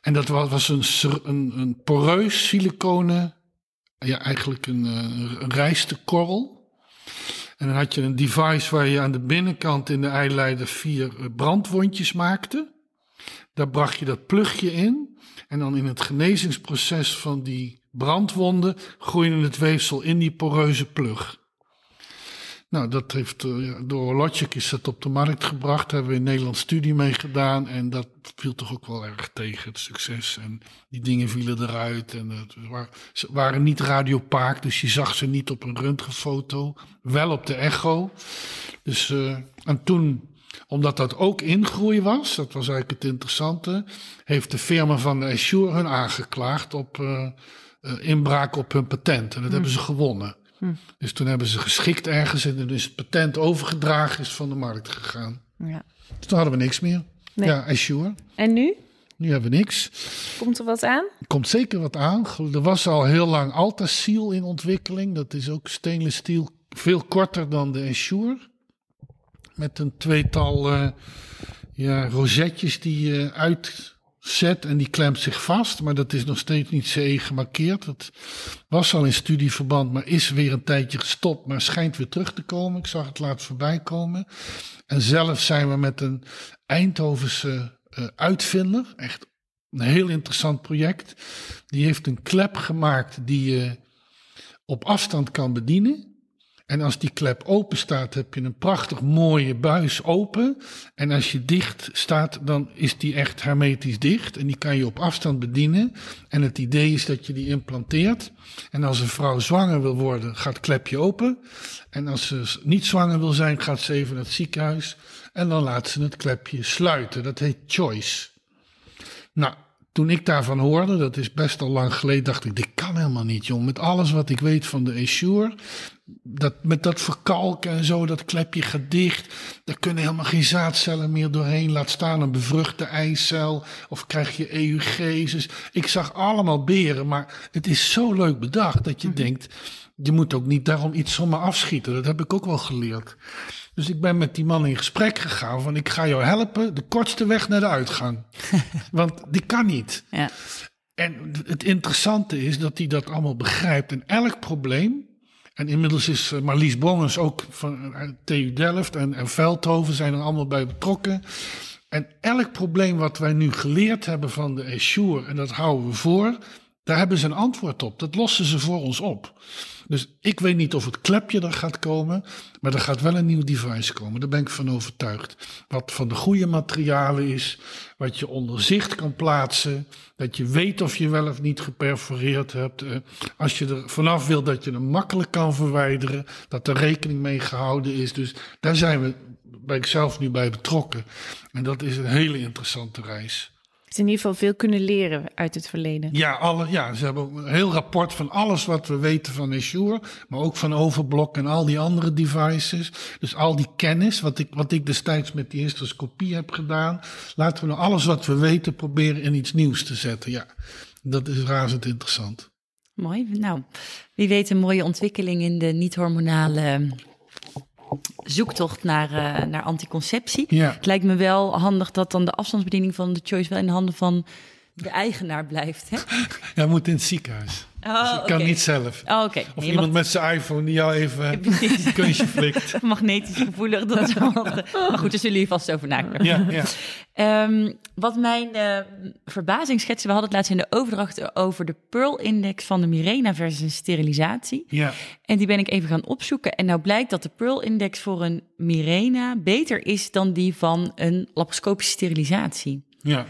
En dat was, een, een, een poreus siliconen, ja, eigenlijk een, eh, een rijste korrel. En dan had je een device waar je aan de binnenkant in de eileider vier eh, brandwondjes maakte. Daar bracht je dat plugje in. En dan in het genezingsproces van die brandwonden groeide het weefsel in die poreuze plug. Nou, dat heeft eh, door Logic is dat op de markt gebracht. Daar hebben we in Nederland studie mee gedaan. En dat viel toch ook wel erg tegen, het succes. En die dingen vielen eruit. En het ze waren niet radiopaak, dus je zag ze niet op een röntgenfoto. Wel op de echo. Dus, eh, en toen, omdat dat ook ingroei was, dat was eigenlijk het interessante, heeft de firma van de Assure hun aangeklaagd op eh, eh, inbraak op hun patent. En dat hebben ze gewonnen. Hm. Dus toen hebben ze geschikt ergens en dan is het patent overgedragen, is van de markt gegaan. Ja. Dus toen hadden we niks meer. Nee. Ja, Assure. En nu? Nu hebben we niks. Komt er wat aan? Komt zeker wat aan. Er was al heel lang Altaseal in ontwikkeling. Dat is ook stainless steel, veel korter dan de Assure. Met een tweetal eh, ja, rosetjes die je uit zet en die klemt zich vast. Maar dat is nog steeds niet CE gemarkeerd. Dat was al in studieverband, maar is weer een tijdje gestopt. Maar schijnt weer terug te komen. Ik zag het laatst voorbij komen. En zelf zijn we met een Eindhovense uh, uitvinder, echt een heel interessant project. Die heeft een klep gemaakt die je op afstand kan bedienen. En als die klep open staat, heb je een prachtig mooie buis open. En als je dicht staat, dan is die echt hermetisch dicht. En die kan je op afstand bedienen. En het idee is dat je die implanteert. En als een vrouw zwanger wil worden, gaat het klepje open. En als ze niet zwanger wil zijn, gaat ze even naar het ziekenhuis. En dan laat ze het klepje sluiten. Dat heet choice. Nou, toen ik daarvan hoorde, dat is best al lang geleden, dacht ik, dit kan helemaal niet, jong. Met alles wat ik weet van de Assure, dat, met dat verkalken en zo, dat klepje gaat dicht. Daar kunnen helemaal geen zaadcellen meer doorheen. Laat staan een bevruchte eicel. Of krijg je EUG's. Dus ik zag allemaal beren, maar het is zo leuk bedacht dat je mhm. denkt, je moet ook niet daarom iets zomaar afschieten. Dat heb ik ook wel geleerd. Dus ik ben met die man in gesprek gegaan van ik ga jou helpen de kortste weg naar de uitgang. *laughs* Want die kan niet. Ja. En het interessante is dat hij dat allemaal begrijpt. En elk probleem, en inmiddels is eh, Marlies Bongens ook van TU Delft en, en Veldhoven zijn er allemaal bij betrokken. En elk probleem wat wij nu geleerd hebben van de Assure, en dat houden we voor, daar hebben ze een antwoord op. Dat lossen ze voor ons op. Dus ik weet niet of het klepje er gaat komen, maar er gaat wel een nieuw device komen. Daar ben ik van overtuigd. Wat van de goede materialen is, wat je onder zicht kan plaatsen, dat je weet of je wel of niet geperforeerd hebt. Als je er vanaf wil dat je hem makkelijk kan verwijderen, dat er rekening mee gehouden is. Dus daar zijn we, ben ik zelf nu bij betrokken. En dat is een hele interessante reis in ieder geval veel kunnen leren uit het verleden. Ja, alle, ja ze hebben een heel rapport van alles wat we weten van Azure, maar ook van Overblock en al die andere devices. Dus al die kennis, wat ik, wat ik destijds met die hysteroscopie heb gedaan, laten we nou alles wat we weten proberen in iets nieuws te zetten. Ja, dat is razend interessant. Mooi. Nou, wie weet een mooie ontwikkeling in de niet-hormonale zoektocht naar, uh, naar anticonceptie. Ja. Het lijkt me wel handig dat dan de afstandsbediening van de Choice wel in de handen van de eigenaar blijft. Hè? *laughs* Ja, moet in het ziekenhuis. Oh, dus kan niet zelf. Oh, okay. Of iemand met zijn iPhone die jou even *laughs* een kunstje flikt. *laughs* Magnetisch gevoelig. Dat is maar goed, daar zullen jullie vast over nadenken. Ja, ja. Um, *laughs* wat mijn uh, verbazing schetsen, we hadden het laatst in de overdracht over de Pearl-index van de Mirena versus sterilisatie. Ja. En die ben ik even gaan opzoeken. En nou blijkt dat de Pearl-index voor een Mirena beter is dan die van een laparoscopische sterilisatie. Ja.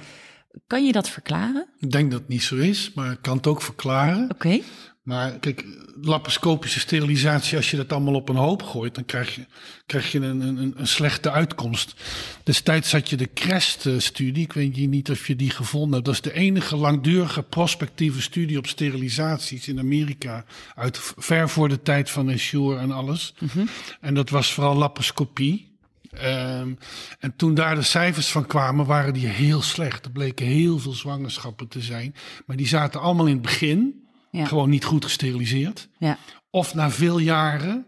Kan je dat verklaren? Ik denk dat het niet zo is, maar ik kan het ook verklaren. Oké. Maar kijk, laparoscopische sterilisatie, als je dat allemaal op een hoop gooit, dan krijg je, krijg je een, een, een slechte uitkomst. Destijds had je de CREST-studie, ik weet niet of je die gevonden hebt. Dat is de enige langdurige prospectieve studie op sterilisaties in Amerika. Uit ver voor de tijd van Assure en alles. Mm En dat was vooral laparoscopie. Um, en toen daar de cijfers van kwamen, waren die heel slecht. Er bleken heel veel zwangerschappen te zijn. Maar die zaten allemaal in het begin. Gewoon niet goed gesteriliseerd. Ja. Of na veel jaren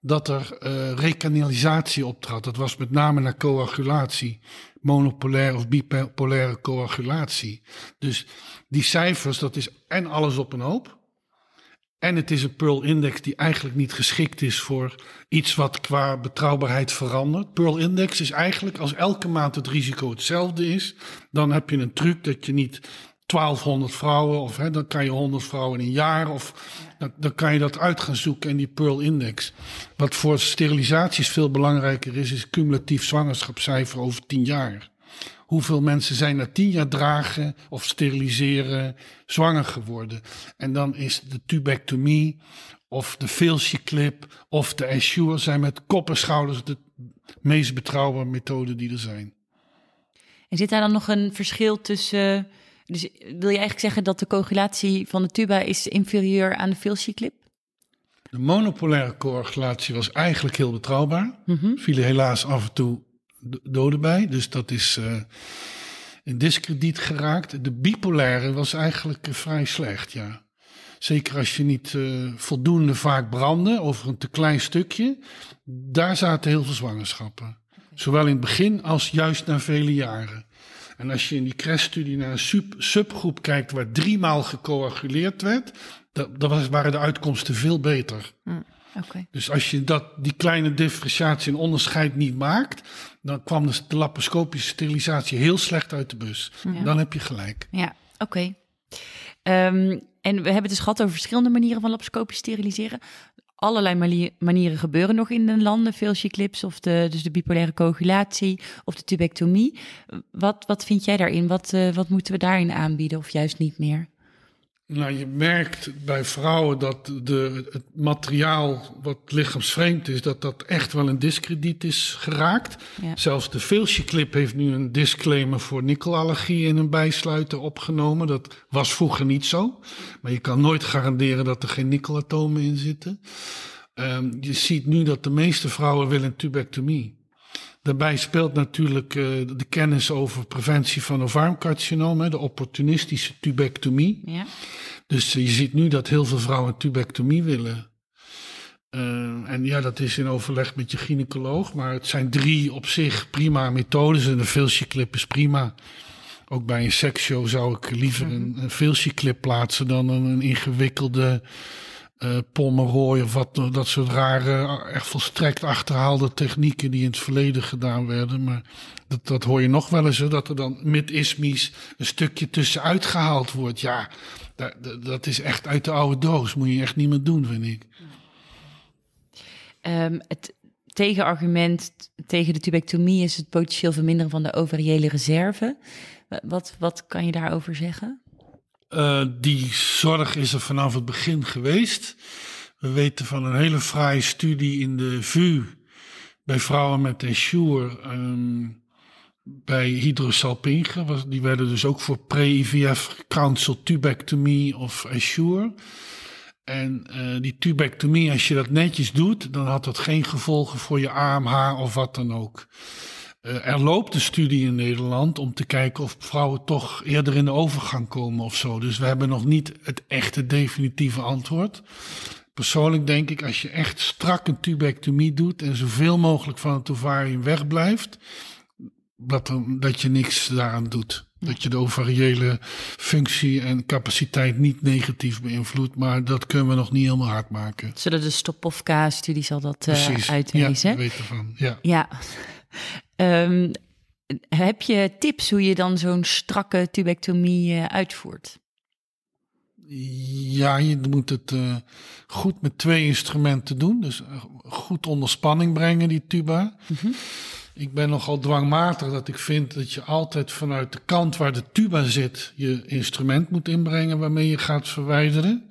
dat er uh, recanalisatie optrad. Dat was met name naar coagulatie. Monopolaire of bipolaire coagulatie. Dus die cijfers, dat is en alles op een hoop. En het is een Pearl Index die eigenlijk niet geschikt is voor iets wat qua betrouwbaarheid verandert. Pearl Index is eigenlijk als elke maand het risico hetzelfde is, dan heb je een truc dat je niet 1200 vrouwen of hè, dan kan je 100 vrouwen in een jaar of dan, dan, kan je dat uit gaan zoeken in die Pearl Index. Wat voor sterilisaties veel belangrijker is, is cumulatief zwangerschapscijfer over 10 jaar. Hoeveel mensen zijn na tien jaar dragen of steriliseren zwanger geworden? En dan is de tubectomie of de Filsje clip of de Assure zijn met kop en schouders de meest betrouwbare methoden die er zijn. En zit daar dan nog een verschil tussen... Dus wil je eigenlijk zeggen dat de coagulatie van de tuba is inferieur aan de Filsje clip? De monopolaire coagulatie was eigenlijk heel betrouwbaar. Mm Vielen helaas af en toe doden bij. Dus dat is uh, in discrediet geraakt. De bipolaire was eigenlijk uh, vrij slecht, ja. Zeker als je niet uh, voldoende vaak brandde over een te klein stukje. Daar zaten heel veel zwangerschappen. Zowel in het begin als juist na vele jaren. En als je in die CREST-studie naar een sub, subgroep kijkt waar driemaal gecoaguleerd werd, dan was, waren de uitkomsten veel beter. Mm, okay. Dus als je dat, die kleine differentiatie en onderscheid niet maakt, dan kwam de, laparoscopische sterilisatie heel slecht uit de bus. Ja. Dan heb je gelijk. Ja, oké. Okay. Um, en we hebben het dus gehad over verschillende manieren van laparoscopisch steriliseren allerlei manieren gebeuren nog in de landen. Veel clips of de, dus de bipolaire coagulatie of de tubectomie. Wat, wat vind jij daarin? Wat, uh, wat moeten we daarin aanbieden of juist niet meer? Nou, je merkt bij vrouwen dat de, het materiaal wat lichaamsvreemd is, dat dat echt wel een discrediet is geraakt. Ja. Zelfs de Filsje Clip heeft nu een disclaimer voor nikkelallergie in een bijsluiter opgenomen. Dat was vroeger niet zo. Maar je kan nooit garanderen dat er geen nikkelatomen in zitten. Um, je ziet nu dat de meeste vrouwen willen tubectomie. Daarbij speelt natuurlijk uh, de kennis over preventie van ovarmcarcinoom, de opportunistische tubectomie. Ja. Dus uh, je ziet nu dat heel veel vrouwen tubectomie willen. Uh, en ja, dat is in overleg met je gynaecoloog. Maar het zijn drie op zich prima methodes. En een clip is prima. Ook bij een seksshow zou ik liever -hmm. een, een clip plaatsen dan een, een ingewikkelde uh, Pomeroy of wat, dat soort rare, echt volstrekt achterhaalde technieken die in het verleden gedaan werden. Maar dat, dat hoor je nog wel eens, dat er dan mid-ismies een stukje tussenuit gehaald wordt. Ja, dat, dat is echt uit de oude doos. Moet je echt niet meer doen, vind ik. Um, het tegenargument tegen de tubectomie is het potentieel verminderen van de ovariële reserve. Wat, wat kan je daarover zeggen? Uh, die zorg is er vanaf het begin geweest. We weten van een hele fraaie studie in de VU bij vrouwen met Ensure um, bij hydrosalpinge. Die werden dus ook voor pre-IVF counsel tubectomie of Ensure. En uh, die tubectomie, als je dat netjes doet, dan had dat geen gevolgen voor je AMH of wat dan ook. Uh, er loopt een studie in Nederland om te kijken of vrouwen toch eerder in de overgang komen of zo. Dus we hebben nog niet het echte definitieve antwoord. Persoonlijk denk ik, als je echt strak een tubectomie doet en zoveel mogelijk van het ovarium wegblijft, dat, er, dat je niks daaraan doet. Dat je de ovariële functie en capaciteit niet negatief beïnvloedt, maar dat kunnen we nog niet helemaal hard maken. Zullen de Stopovka-studie zal dat uh, uitwijzen? Ja, weet ervan. Ja. ja. Um, heb je tips hoe je dan zo'n strakke tubectomie uh, uitvoert? Ja, je moet het uh, goed met twee instrumenten doen. Dus goed onder spanning brengen, die tuba. Mm -hmm. Ik ben nogal dwangmatig dat ik vind dat je altijd vanuit de kant waar de tuba zit je instrument moet inbrengen waarmee je gaat verwijderen.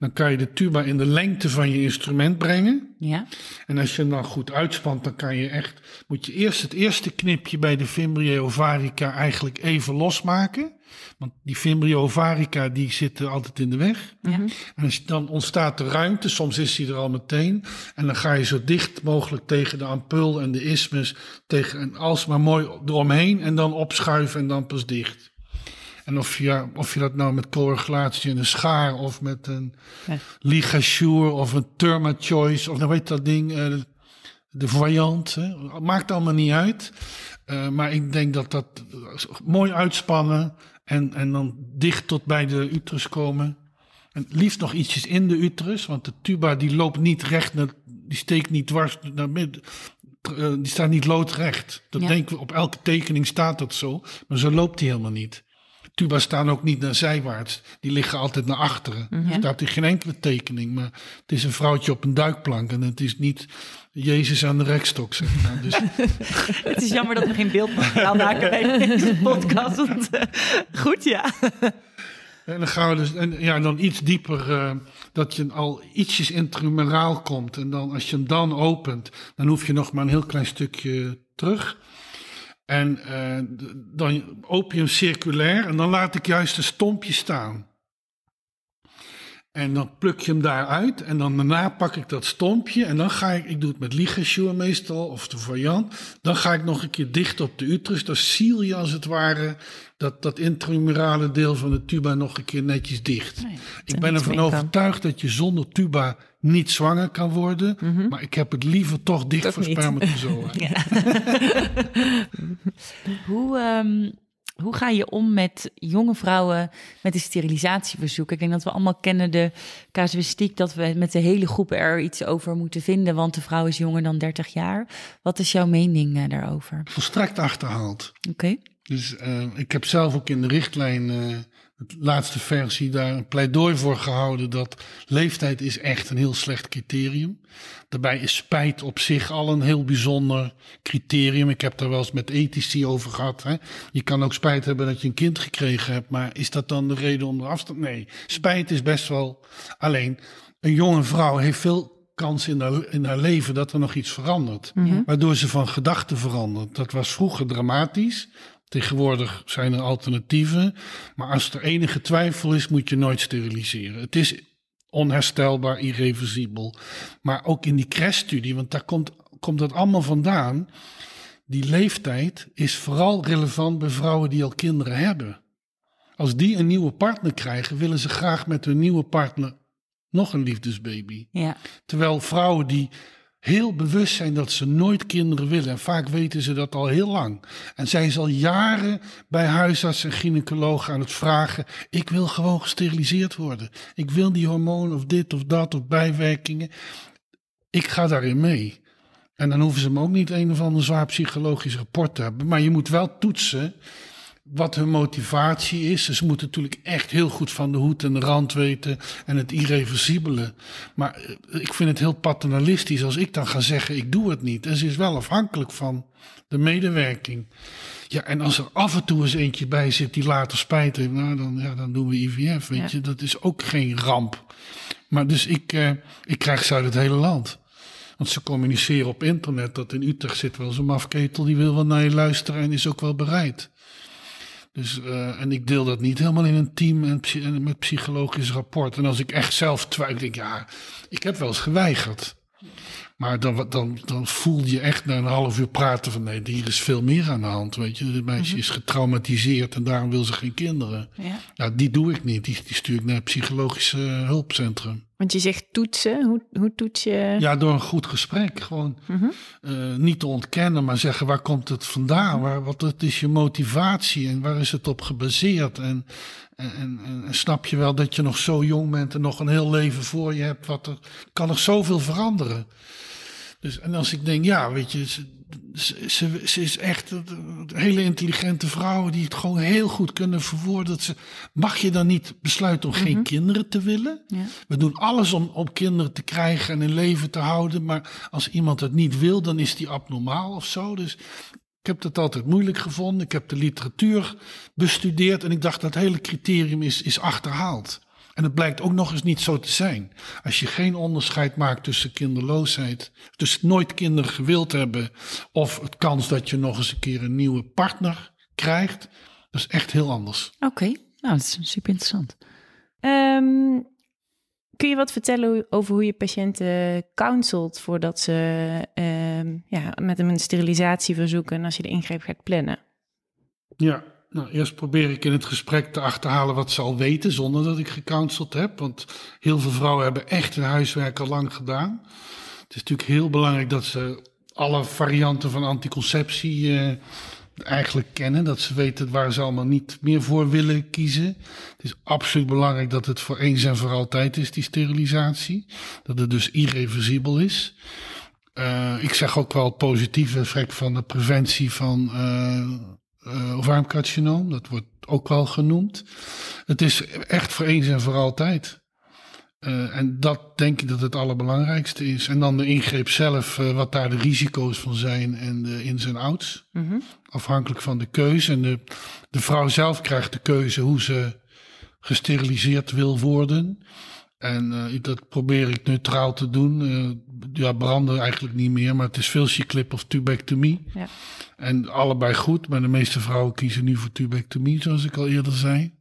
Dan kan je de tuba in de lengte van je instrument brengen. Ja. En als je hem dan goed uitspant, dan kan je echt, moet je eerst het eerste knipje bij de fimbriae ovarica eigenlijk even losmaken. Want die fimbriae ovarica die zitten altijd in de weg. Ja. En dan ontstaat de ruimte, soms is die er al meteen. En dan ga je zo dicht mogelijk tegen de ampul en de isthmus, tegen, en alsmaar mooi eromheen en dan opschuiven en dan pas dicht. En of je, of je dat nou met coagulatie in een schaar of met een ja. ligasure of een Therma Choice of dan weet dat ding, uh, de variant, hè? maakt allemaal niet uit. Uh, maar ik denk dat dat mooi uitspannen en, en dan dicht tot bij de uterus komen. En liefst nog ietsjes in de uterus, want de tuba die loopt niet recht, naar, die steekt niet dwars naar midden. Uh, die staat niet loodrecht. Dat ja. denken we, op elke tekening staat dat zo, maar zo loopt die helemaal niet. Tuba's staan ook niet naar zijwaarts. Die liggen altijd naar achteren. Mm -hmm. Er staat in geen enkele tekening. Maar het is een vrouwtje op een duikplank. En het is niet Jezus aan de rekstok, zeg maar. Dus... *laughs* het is jammer dat we geen beeldmateriaal maken bij deze podcast. Want, uh, goed, ja. En dan gaan we dus, en ja, dan iets dieper, uh, dat je al ietsjes intramuraal komt. En dan, als je hem dan opent, dan hoef je nog maar een heel klein stukje terug. En uh, dan opium circulair en dan laat ik juist een stompje staan. En dan pluk je hem daaruit en dan daarna pak ik dat stompje en dan ga ik, ik doe het met ligasure meestal of de variant, dan ga ik nog een keer dicht op de uterus. Dan ziel je als het ware dat, dat intramurale deel van de tuba nog een keer netjes dicht. Nee, ik ben ervan overtuigd dat je zonder tuba niet zwanger kan worden, mm -hmm. maar ik heb het liever toch dicht toch voor spermatozoa. *laughs* *laughs* Hoe... Um hoe ga je om met jonge vrouwen met een sterilisatieverzoek? Ik denk dat we allemaal kennen de casuïstiek dat we met de hele groep er iets over moeten vinden, want de vrouw is jonger dan 30 jaar. Wat is jouw mening uh, daarover? Volstrekt achterhaald. Oké. Dus uh, ik heb zelf ook in de richtlijn, de laatste versie, daar een pleidooi voor gehouden dat leeftijd is echt een heel slecht criterium. Daarbij is spijt op zich al een heel bijzonder criterium. Ik heb daar wel eens met ethici over gehad. Hè. Je kan ook spijt hebben dat je een kind gekregen hebt, maar is dat dan de reden om de afstand? Nee, spijt is best wel alleen. Een jonge vrouw heeft veel kans in haar, in haar leven dat er nog iets verandert. Mm -hmm. Waardoor ze van gedachten verandert. Dat was vroeger dramatisch. Tegenwoordig zijn er alternatieven. Maar als er enige twijfel is, moet je nooit steriliseren. Het is onherstelbaar, irreversibel. Maar ook in die crashstudie, want daar komt, komt dat allemaal vandaan. Die leeftijd is vooral relevant bij vrouwen die al kinderen hebben. Als die een nieuwe partner krijgen, willen ze graag met hun nieuwe partner nog een liefdesbaby. Ja. Terwijl vrouwen die heel bewust zijn dat ze nooit kinderen willen. En vaak weten ze dat al heel lang. En zijn ze al jaren bij huisarts en gynaecoloog aan het vragen: ik wil gewoon gesteriliseerd worden. Ik wil die hormoon of dit of dat of bijwerkingen. Ik ga daarin mee. En dan hoeven ze me ook niet een of ander zwaar psychologisch rapport te hebben. Maar je moet wel toetsen wat hun motivatie is. Ze moeten natuurlijk echt heel goed van de hoed en de rand weten en het irreversibele. Maar eh, ik vind het heel paternalistisch als ik dan ga zeggen: ik doe het niet. En ze is wel afhankelijk van de medewerking. Ja, en als er af en toe eens eentje bij zit die later spijt heeft, nou dan, ja, dan doen we IVF. Weet ja. je, dat is ook geen ramp. Maar dus ik, uh, ik krijg ze uit het hele land. Want ze communiceren op internet dat in Utrecht zit wel zo'n mafketel die wil wel naar je luisteren en is ook wel bereid. Dus, uh, en ik deel dat niet helemaal in een team en, met psychologisch rapport. En als ik echt zelf twijfel, denk ik, ja, ik heb wel eens geweigerd. Maar dan, dan, dan voel je echt na een half uur praten van nee, hier is veel meer aan de hand. Weet je, dit meisje is getraumatiseerd en daarom wil ze geen kinderen. Ja. Nou, die doe ik niet. Die, die stuur ik naar het psychologische hulpcentrum. Want je zegt toetsen. Hoe, hoe toets je? Ja, door een goed gesprek. Gewoon Mhm. uh, niet te ontkennen, maar zeggen waar komt het vandaan? Waar, wat het is je motivatie en waar is het op gebaseerd? En, en, en, en snap je wel dat je nog zo jong bent en nog een heel leven voor je hebt? Wat er kan nog zoveel veranderen. Dus, en als ik denk, ja, weet je, ze, ze, ze is echt een hele intelligente vrouw die het gewoon heel goed kunnen verwoorden. Dat ze, mag je dan niet besluiten om geen kinderen te willen? Ja. We doen alles om, om kinderen te krijgen en in leven te houden. Maar als iemand het niet wil, dan is die abnormaal of zo. Dus ik heb dat altijd moeilijk gevonden. Ik heb de literatuur bestudeerd en ik dacht dat hele criterium is, is achterhaald. En het blijkt ook nog eens niet zo te zijn. Als je geen onderscheid maakt tussen kinderloosheid, dus nooit kinderen gewild hebben, of het kans dat je nog eens een keer een nieuwe partner krijgt, dat is echt heel anders. Oké, okay. nou dat is super interessant. Um, kun je wat vertellen over hoe je patiënten counselt voordat ze um, ja, met een sterilisatie verzoeken en als je de ingreep gaat plannen? Ja, nou, eerst probeer ik in het gesprek te achterhalen wat ze al weten, zonder dat ik gecounseld heb. Want heel veel vrouwen hebben echt hun huiswerk al lang gedaan. Het is natuurlijk heel belangrijk dat ze alle varianten van anticonceptie uh, eigenlijk kennen. Dat ze weten waar ze allemaal niet meer voor willen kiezen. Het is absoluut belangrijk dat het voor eens en voor altijd is, die sterilisatie. Dat het dus irreversibel is. Uh, ik zeg ook wel het positieve effect van de preventie van... Uh, uh, ovarmcarcinoom, dat wordt ook wel genoemd. Het is echt voor eens en voor altijd. Uh, en dat denk ik dat het allerbelangrijkste is. En dan de ingreep zelf, uh, wat daar de risico's van zijn en de ins en outs. Mm -hmm. Afhankelijk van de keuze. En de, de vrouw zelf krijgt de keuze hoe ze gesteriliseerd wil worden. En uh, dat probeer ik neutraal te doen. Uh, ja, branden eigenlijk niet meer, maar het is veel clip of tubectomie. Ja. En allebei goed, maar de meeste vrouwen kiezen nu voor tubectomie, zoals ik al eerder zei.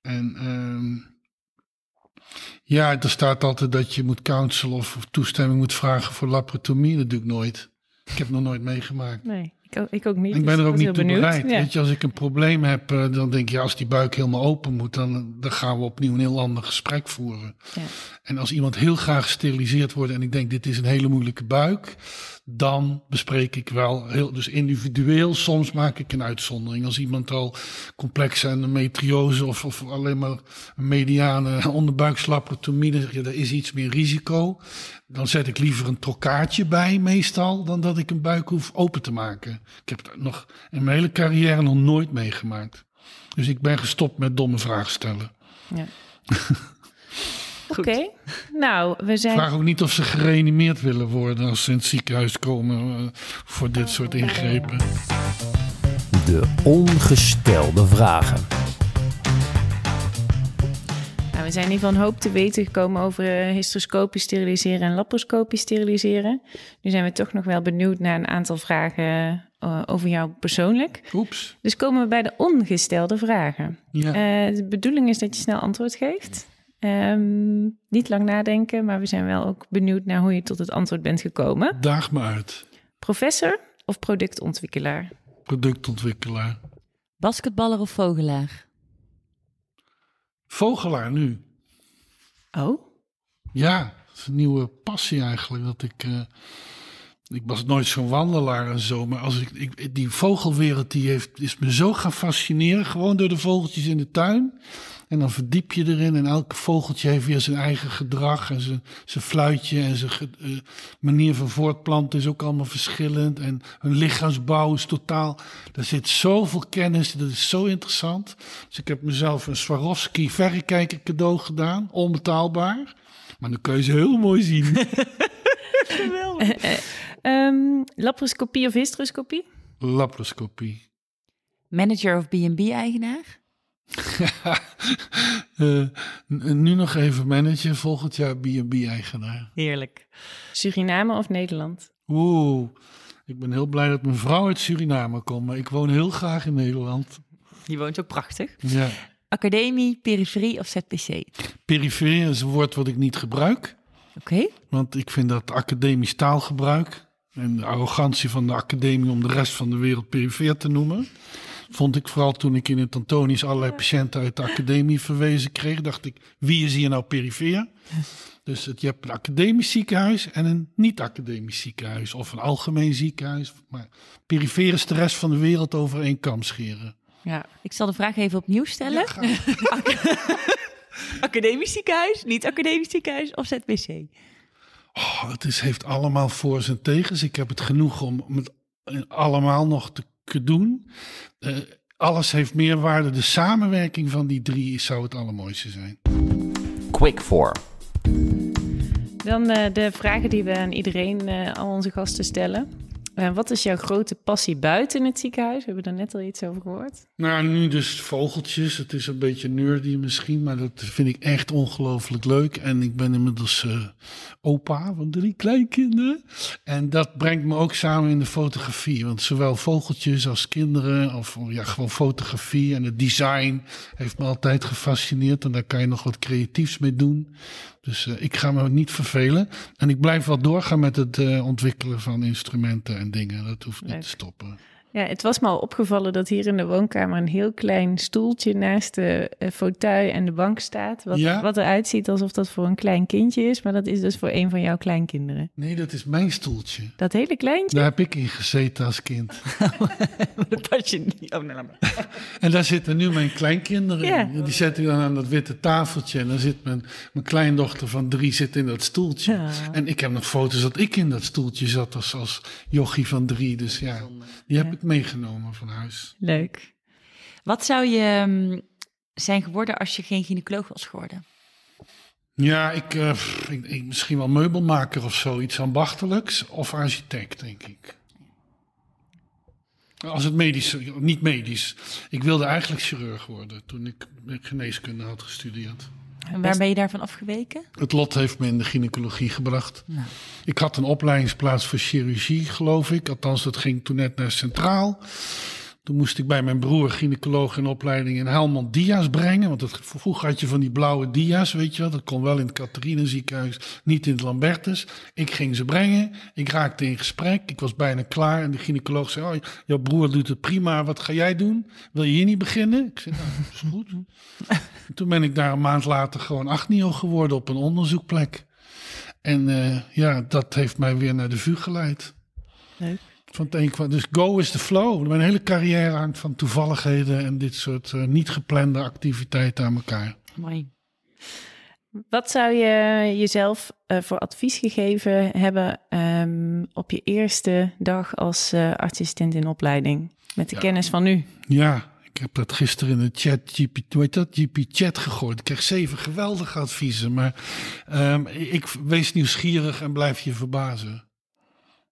En uh, ja, er staat altijd dat je moet counselen of toestemming moet vragen voor laparotomie. Dat doe ik nooit. Ik heb nog nooit meegemaakt. Nee, Ik, ik ook niet. Ik ben dus er ook niet toe benieuwd. bereid. Ja. Weet je, als ik een probleem heb, eh, dan denk je, als die buik helemaal open moet, dan, dan gaan we opnieuw een heel ander gesprek voeren. Ja. En als iemand heel graag gesteriliseerd wordt en ik denk, dit is een hele moeilijke buik, dan bespreek ik wel heel, dus individueel. Soms maak ik een uitzondering. Als iemand al complexe endometriose of, of alleen maar een mediane *laughs* onderbuikslaprotomie, zeg je, er is iets meer risico. Dan zet ik liever een trokkaartje bij, meestal, dan dat ik een buik hoef open te maken. Ik heb het nog in mijn hele carrière nog nooit meegemaakt. Dus ik ben gestopt met domme vragen stellen. Ja. *laughs* Oké, nou, we zijn... Vraag ook niet of ze gereanimeerd willen worden als ze in het ziekenhuis komen eh, voor dit soort ingrepen. De ongestelde vragen. Nou, we zijn in ieder geval een hoop te weten gekomen over eh, hysteroscopisch steriliseren en laparoscopisch steriliseren. Nu zijn we toch nog wel benieuwd naar een aantal vragen eh, over jou persoonlijk. Oeps. Dus komen we bij de ongestelde vragen. Ja. Eh, de bedoeling is dat je snel antwoord geeft. Ehm, niet lang nadenken, maar we zijn wel ook benieuwd naar hoe je tot het antwoord bent gekomen. Daag me uit. Professor of productontwikkelaar? Productontwikkelaar. Basketballer of vogelaar? Vogelaar nu. Oh, Ja, dat is een nieuwe passie eigenlijk. Dat ik, eh, ik was nooit zo'n wandelaar en zo. Maar als ik, ik, die vogelwereld die heeft, is me zo gaan fascineren. Gewoon door de vogeltjes in de tuin. En dan verdiep je erin. En elke vogeltje heeft weer zijn eigen gedrag. En zijn, zijn fluitje en zijn eh, manier van voortplanten is ook allemaal verschillend. En hun lichaamsbouw is totaal... Er zit zoveel kennis. Dat is zo interessant. Dus ik heb mezelf een Swarovski verrekijker cadeau gedaan. Onbetaalbaar. Maar dan kun je ze heel mooi zien. *laughs* Ehm, laparoscopie of hysteroscopie? Laparoscopie. Manager of B&B-eigenaar? *laughs* Eh, nu nog even manager, volgend jaar B&B-eigenaar. Heerlijk. Suriname of Nederland? Oeh, ik ben heel blij dat mijn vrouw uit Suriname komt, maar ik woon heel graag in Nederland. Die woont ook prachtig. Ja. Academie, periferie of ZPC? Perifeer is een woord wat ik niet gebruik, Oké. want ik vind dat academisch taalgebruik en de arrogantie van de academie om de rest van de wereld perifeer te noemen, vond ik vooral toen ik in het Antonisch allerlei patiënten uit de academie verwezen kreeg, dacht ik, wie is hier nou perifeer? Dus het, je hebt een academisch ziekenhuis en een niet-academisch ziekenhuis. Of een algemeen ziekenhuis. Maar perifeer is de rest van de wereld over één kam scheren. Ja. Ik zal de vraag even opnieuw stellen. *laughs* academisch ziekenhuis, niet academisch ziekenhuis of ZPC? Oh, het is, heeft allemaal voor zijn tegens. Ik heb het genoeg om, het allemaal nog te doen. Eh, alles heeft meerwaarde. De samenwerking van die drie zou het allermooiste zijn. Quick for. Dan eh, de vragen die we aan iedereen, eh, al onze gasten stellen. Eh, wat is jouw grote passie buiten het ziekenhuis? We hebben er net al iets over gehoord. Nou, nu dus vogeltjes. Het is een beetje nerdy misschien, maar dat vind ik echt ongelooflijk leuk. En ik ben inmiddels eh, opa van drie kleinkinderen. En dat brengt me ook samen in de fotografie. Want zowel vogeltjes als kinderen, of ja, gewoon fotografie en het design heeft me altijd gefascineerd. En daar kan je nog wat creatiefs mee doen. Dus eh, ik ga me niet vervelen. En ik blijf wel doorgaan met het eh, ontwikkelen van instrumenten en dingen. Dat hoeft niet Leuk. te stoppen. Ja, het was me al opgevallen dat hier in de woonkamer een heel klein stoeltje naast de eh, fauteuil en de bank staat. Wat, Ja? wat eruit ziet alsof dat voor een klein kindje is, maar dat is dus voor een van jouw kleinkinderen. Nee, dat is mijn stoeltje. Dat hele kleintje? Daar heb ik in gezeten als kind. *laughs* Dat pas je niet. Oh, nou. En daar zitten nu mijn kleinkinderen Ja. in. Die zet ik dan aan dat witte tafeltje. En dan zit mijn, mijn kleindochter van drie zit in dat stoeltje. Ja. En ik heb nog foto's dat ik in dat stoeltje zat als, als jochie van drie. Dus ja, die heb Ja. Ik meegenomen van huis. Leuk. Wat zou je mm, zijn geworden als je geen gynaecoloog was geworden? Ja, ik, eh, ik, ik- misschien wel meubelmaker of zo. Iets ambachtelijks. Of architect, denk ik. Als het medisch, niet medisch. Ik wilde eigenlijk chirurg worden toen ik geneeskunde had gestudeerd. En waar ben je daarvan afgeweken? Het lot heeft me in de gynaecologie gebracht. Nou. Ik had een opleidingsplaats voor chirurgie, geloof ik. Althans, dat ging toen net naar Centraal. Toen moest ik bij mijn broer, gynaecoloog in opleiding, in Helmond dia's brengen. Want het, vroeger had je van die blauwe dia's, weet je wel. Dat kon wel in het Catharine ziekenhuis, niet in het Lambertus. Ik ging ze brengen. Ik raakte in gesprek. Ik was bijna klaar. En de gynaecoloog zei, oh, jouw broer doet het prima. Wat ga jij doen? Wil je hier niet beginnen? Ik zei, nou, is goed. *laughs* toen ben ik daar een maand later gewoon achtnio geworden op een onderzoekplek. En uh, ja, dat heeft mij weer naar de VU geleid. Leuk. Van het een kwam. Dus go is the flow. Mijn hele carrière hangt van toevalligheden en dit soort uh, niet geplande activiteiten aan elkaar. Mooi. Wat zou je jezelf uh, voor advies gegeven hebben um, op je eerste dag als uh, assistent in opleiding? Met de ja. kennis van nu. Ja, ik heb dat gisteren in de chat, GP, heet dat? GP Chat gegooid. Ik kreeg zeven geweldige adviezen. Maar um, ik wees nieuwsgierig en blijf je verbazen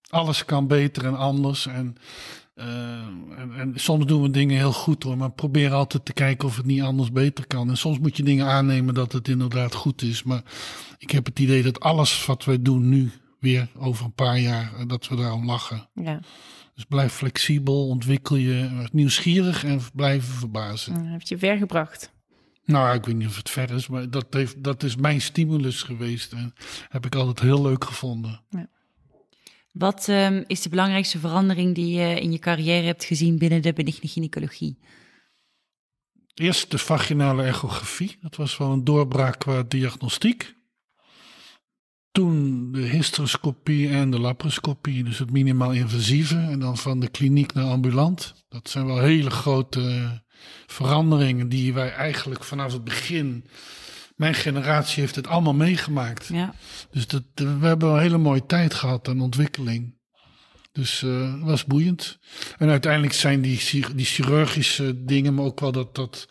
alles kan beter en anders. En, uh, en, en, soms doen we dingen heel goed hoor, maar probeer altijd te kijken of het niet anders beter kan. En soms moet je dingen aannemen dat het inderdaad goed is. Maar ik heb het idee dat alles wat wij doen nu, weer over een paar jaar, eh, dat we daarom lachen. Ja. Dus blijf flexibel, ontwikkel je, nieuwsgierig en blijven verbazen. Dat heb je ver gebracht. Nou, ik weet niet of het ver is, maar dat, heeft, dat is mijn stimulus geweest. En heb ik altijd heel leuk gevonden. Ja. Wat um, is de belangrijkste verandering die je in je carrière hebt gezien binnen de benigne gynaecologie? Eerst de vaginale echografie. Dat was wel een doorbraak qua diagnostiek. Toen de hysteroscopie en de laparoscopie, dus het minimaal invasieve. En dan van de kliniek naar ambulant. Dat zijn wel hele grote veranderingen die wij eigenlijk vanaf het begin mijn generatie heeft het allemaal meegemaakt. Ja. Dus dat, we hebben een hele mooie tijd gehad aan ontwikkeling. Dus uh, dat was boeiend. En uiteindelijk zijn die, die chirurgische dingen, maar ook wel dat, dat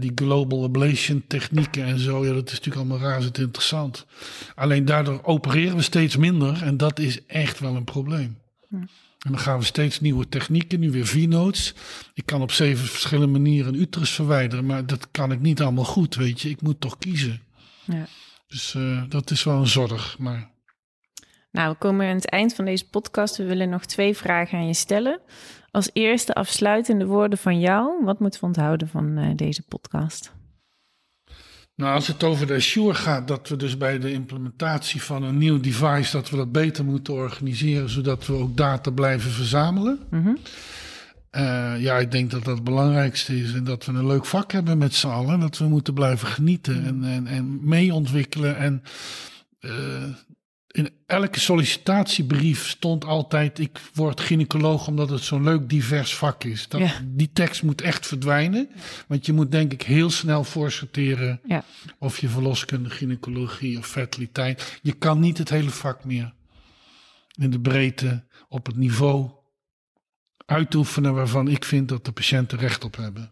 die global ablation technieken en zo, ja, dat is natuurlijk allemaal razend interessant. Alleen daardoor opereren we steeds minder en dat is echt wel een probleem. Ja. En dan gaan we steeds nieuwe technieken, nu weer V-notes. Ik kan op zeven verschillende manieren een uterus verwijderen, maar dat kan ik niet allemaal goed, weet je. Ik moet toch kiezen. Ja. Dus uh, dat is wel een zorg, maar... Nou, we komen aan het eind van deze podcast. We willen nog twee vragen aan je stellen. Als eerste afsluitende woorden van jou. Wat moeten we onthouden van uh, deze podcast? Nou, als het over de Azure gaat, dat we dus bij de implementatie van een nieuw device, dat we dat beter moeten organiseren, zodat we ook data blijven verzamelen. Mm -hmm. uh, ja, ik denk dat dat het belangrijkste is en dat we een leuk vak hebben met z'n allen. Dat we moeten blijven genieten en, en, en mee ontwikkelen. En uh, in elke sollicitatiebrief stond altijd: ik word gynaecoloog omdat het zo'n leuk divers vak is. Dat, Ja. Die tekst moet echt verdwijnen. Want je moet denk ik heel snel voorsorteren Ja. of je verloskunde, gynaecologie of fertiliteit. Je kan niet het hele vak meer in de breedte op het niveau uitoefenen waarvan ik vind dat de patiënten recht op hebben.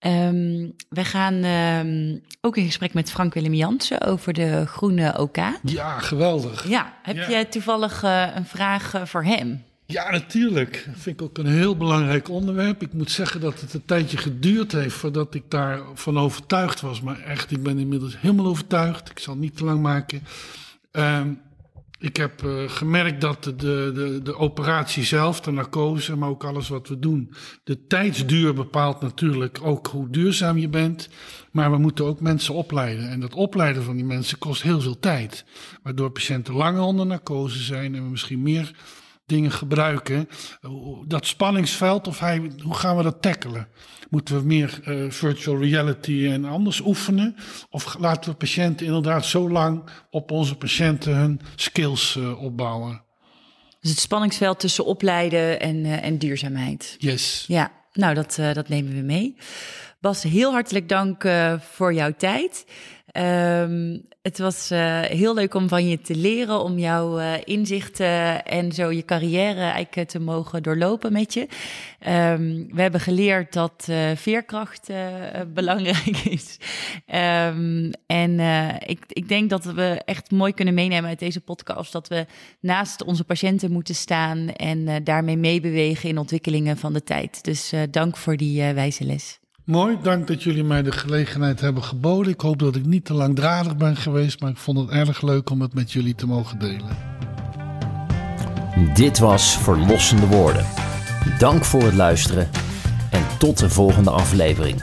Um, we gaan um, ook in gesprek met Frank Willem Jansen over de groene OK. Ja, geweldig. Ja, heb Ja. jij toevallig uh, een vraag uh, voor hem? Ja, natuurlijk. Dat vind ik ook een heel belangrijk onderwerp. Ik moet zeggen dat het een tijdje geduurd heeft voordat ik daarvan overtuigd was. Maar echt, ik ben inmiddels helemaal overtuigd. Ik zal het niet te lang maken. Um, ik heb uh, gemerkt dat de, de, de operatie zelf, de narcose, maar ook alles wat we doen. De tijdsduur bepaalt natuurlijk ook hoe duurzaam je bent. Maar we moeten ook mensen opleiden. En dat opleiden van die mensen kost heel veel tijd. Waardoor patiënten langer onder narcose zijn en we misschien meer dingen gebruiken. Dat spanningsveld, of hij, hoe gaan we dat tackelen? Moeten we meer uh, virtual reality en anders oefenen? Of laten we patiënten inderdaad zo lang op onze patiënten hun skills uh, opbouwen? Dus het spanningsveld tussen opleiden en, uh, en duurzaamheid. Yes. Ja, nou dat, dat nemen we mee. Bas, heel hartelijk dank voor jouw tijd. Um, het was uh, heel leuk om van je te leren, om jouw uh, inzichten en zo je carrière eigenlijk te mogen doorlopen met je. Um, we hebben geleerd dat veerkracht *laughs* belangrijk is. Um, en ik, ik denk dat we echt mooi kunnen meenemen uit deze podcast dat we naast onze patiënten moeten staan en daarmee meebewegen in ontwikkelingen van de tijd. Dus dank voor die wijze les. Mooi, dank dat jullie mij de gelegenheid hebben geboden. Ik hoop dat ik niet te langdradig ben geweest, maar ik vond het erg leuk om het met jullie te mogen delen. Dit was Verlossende Woorden. Dank voor het luisteren en tot de volgende aflevering.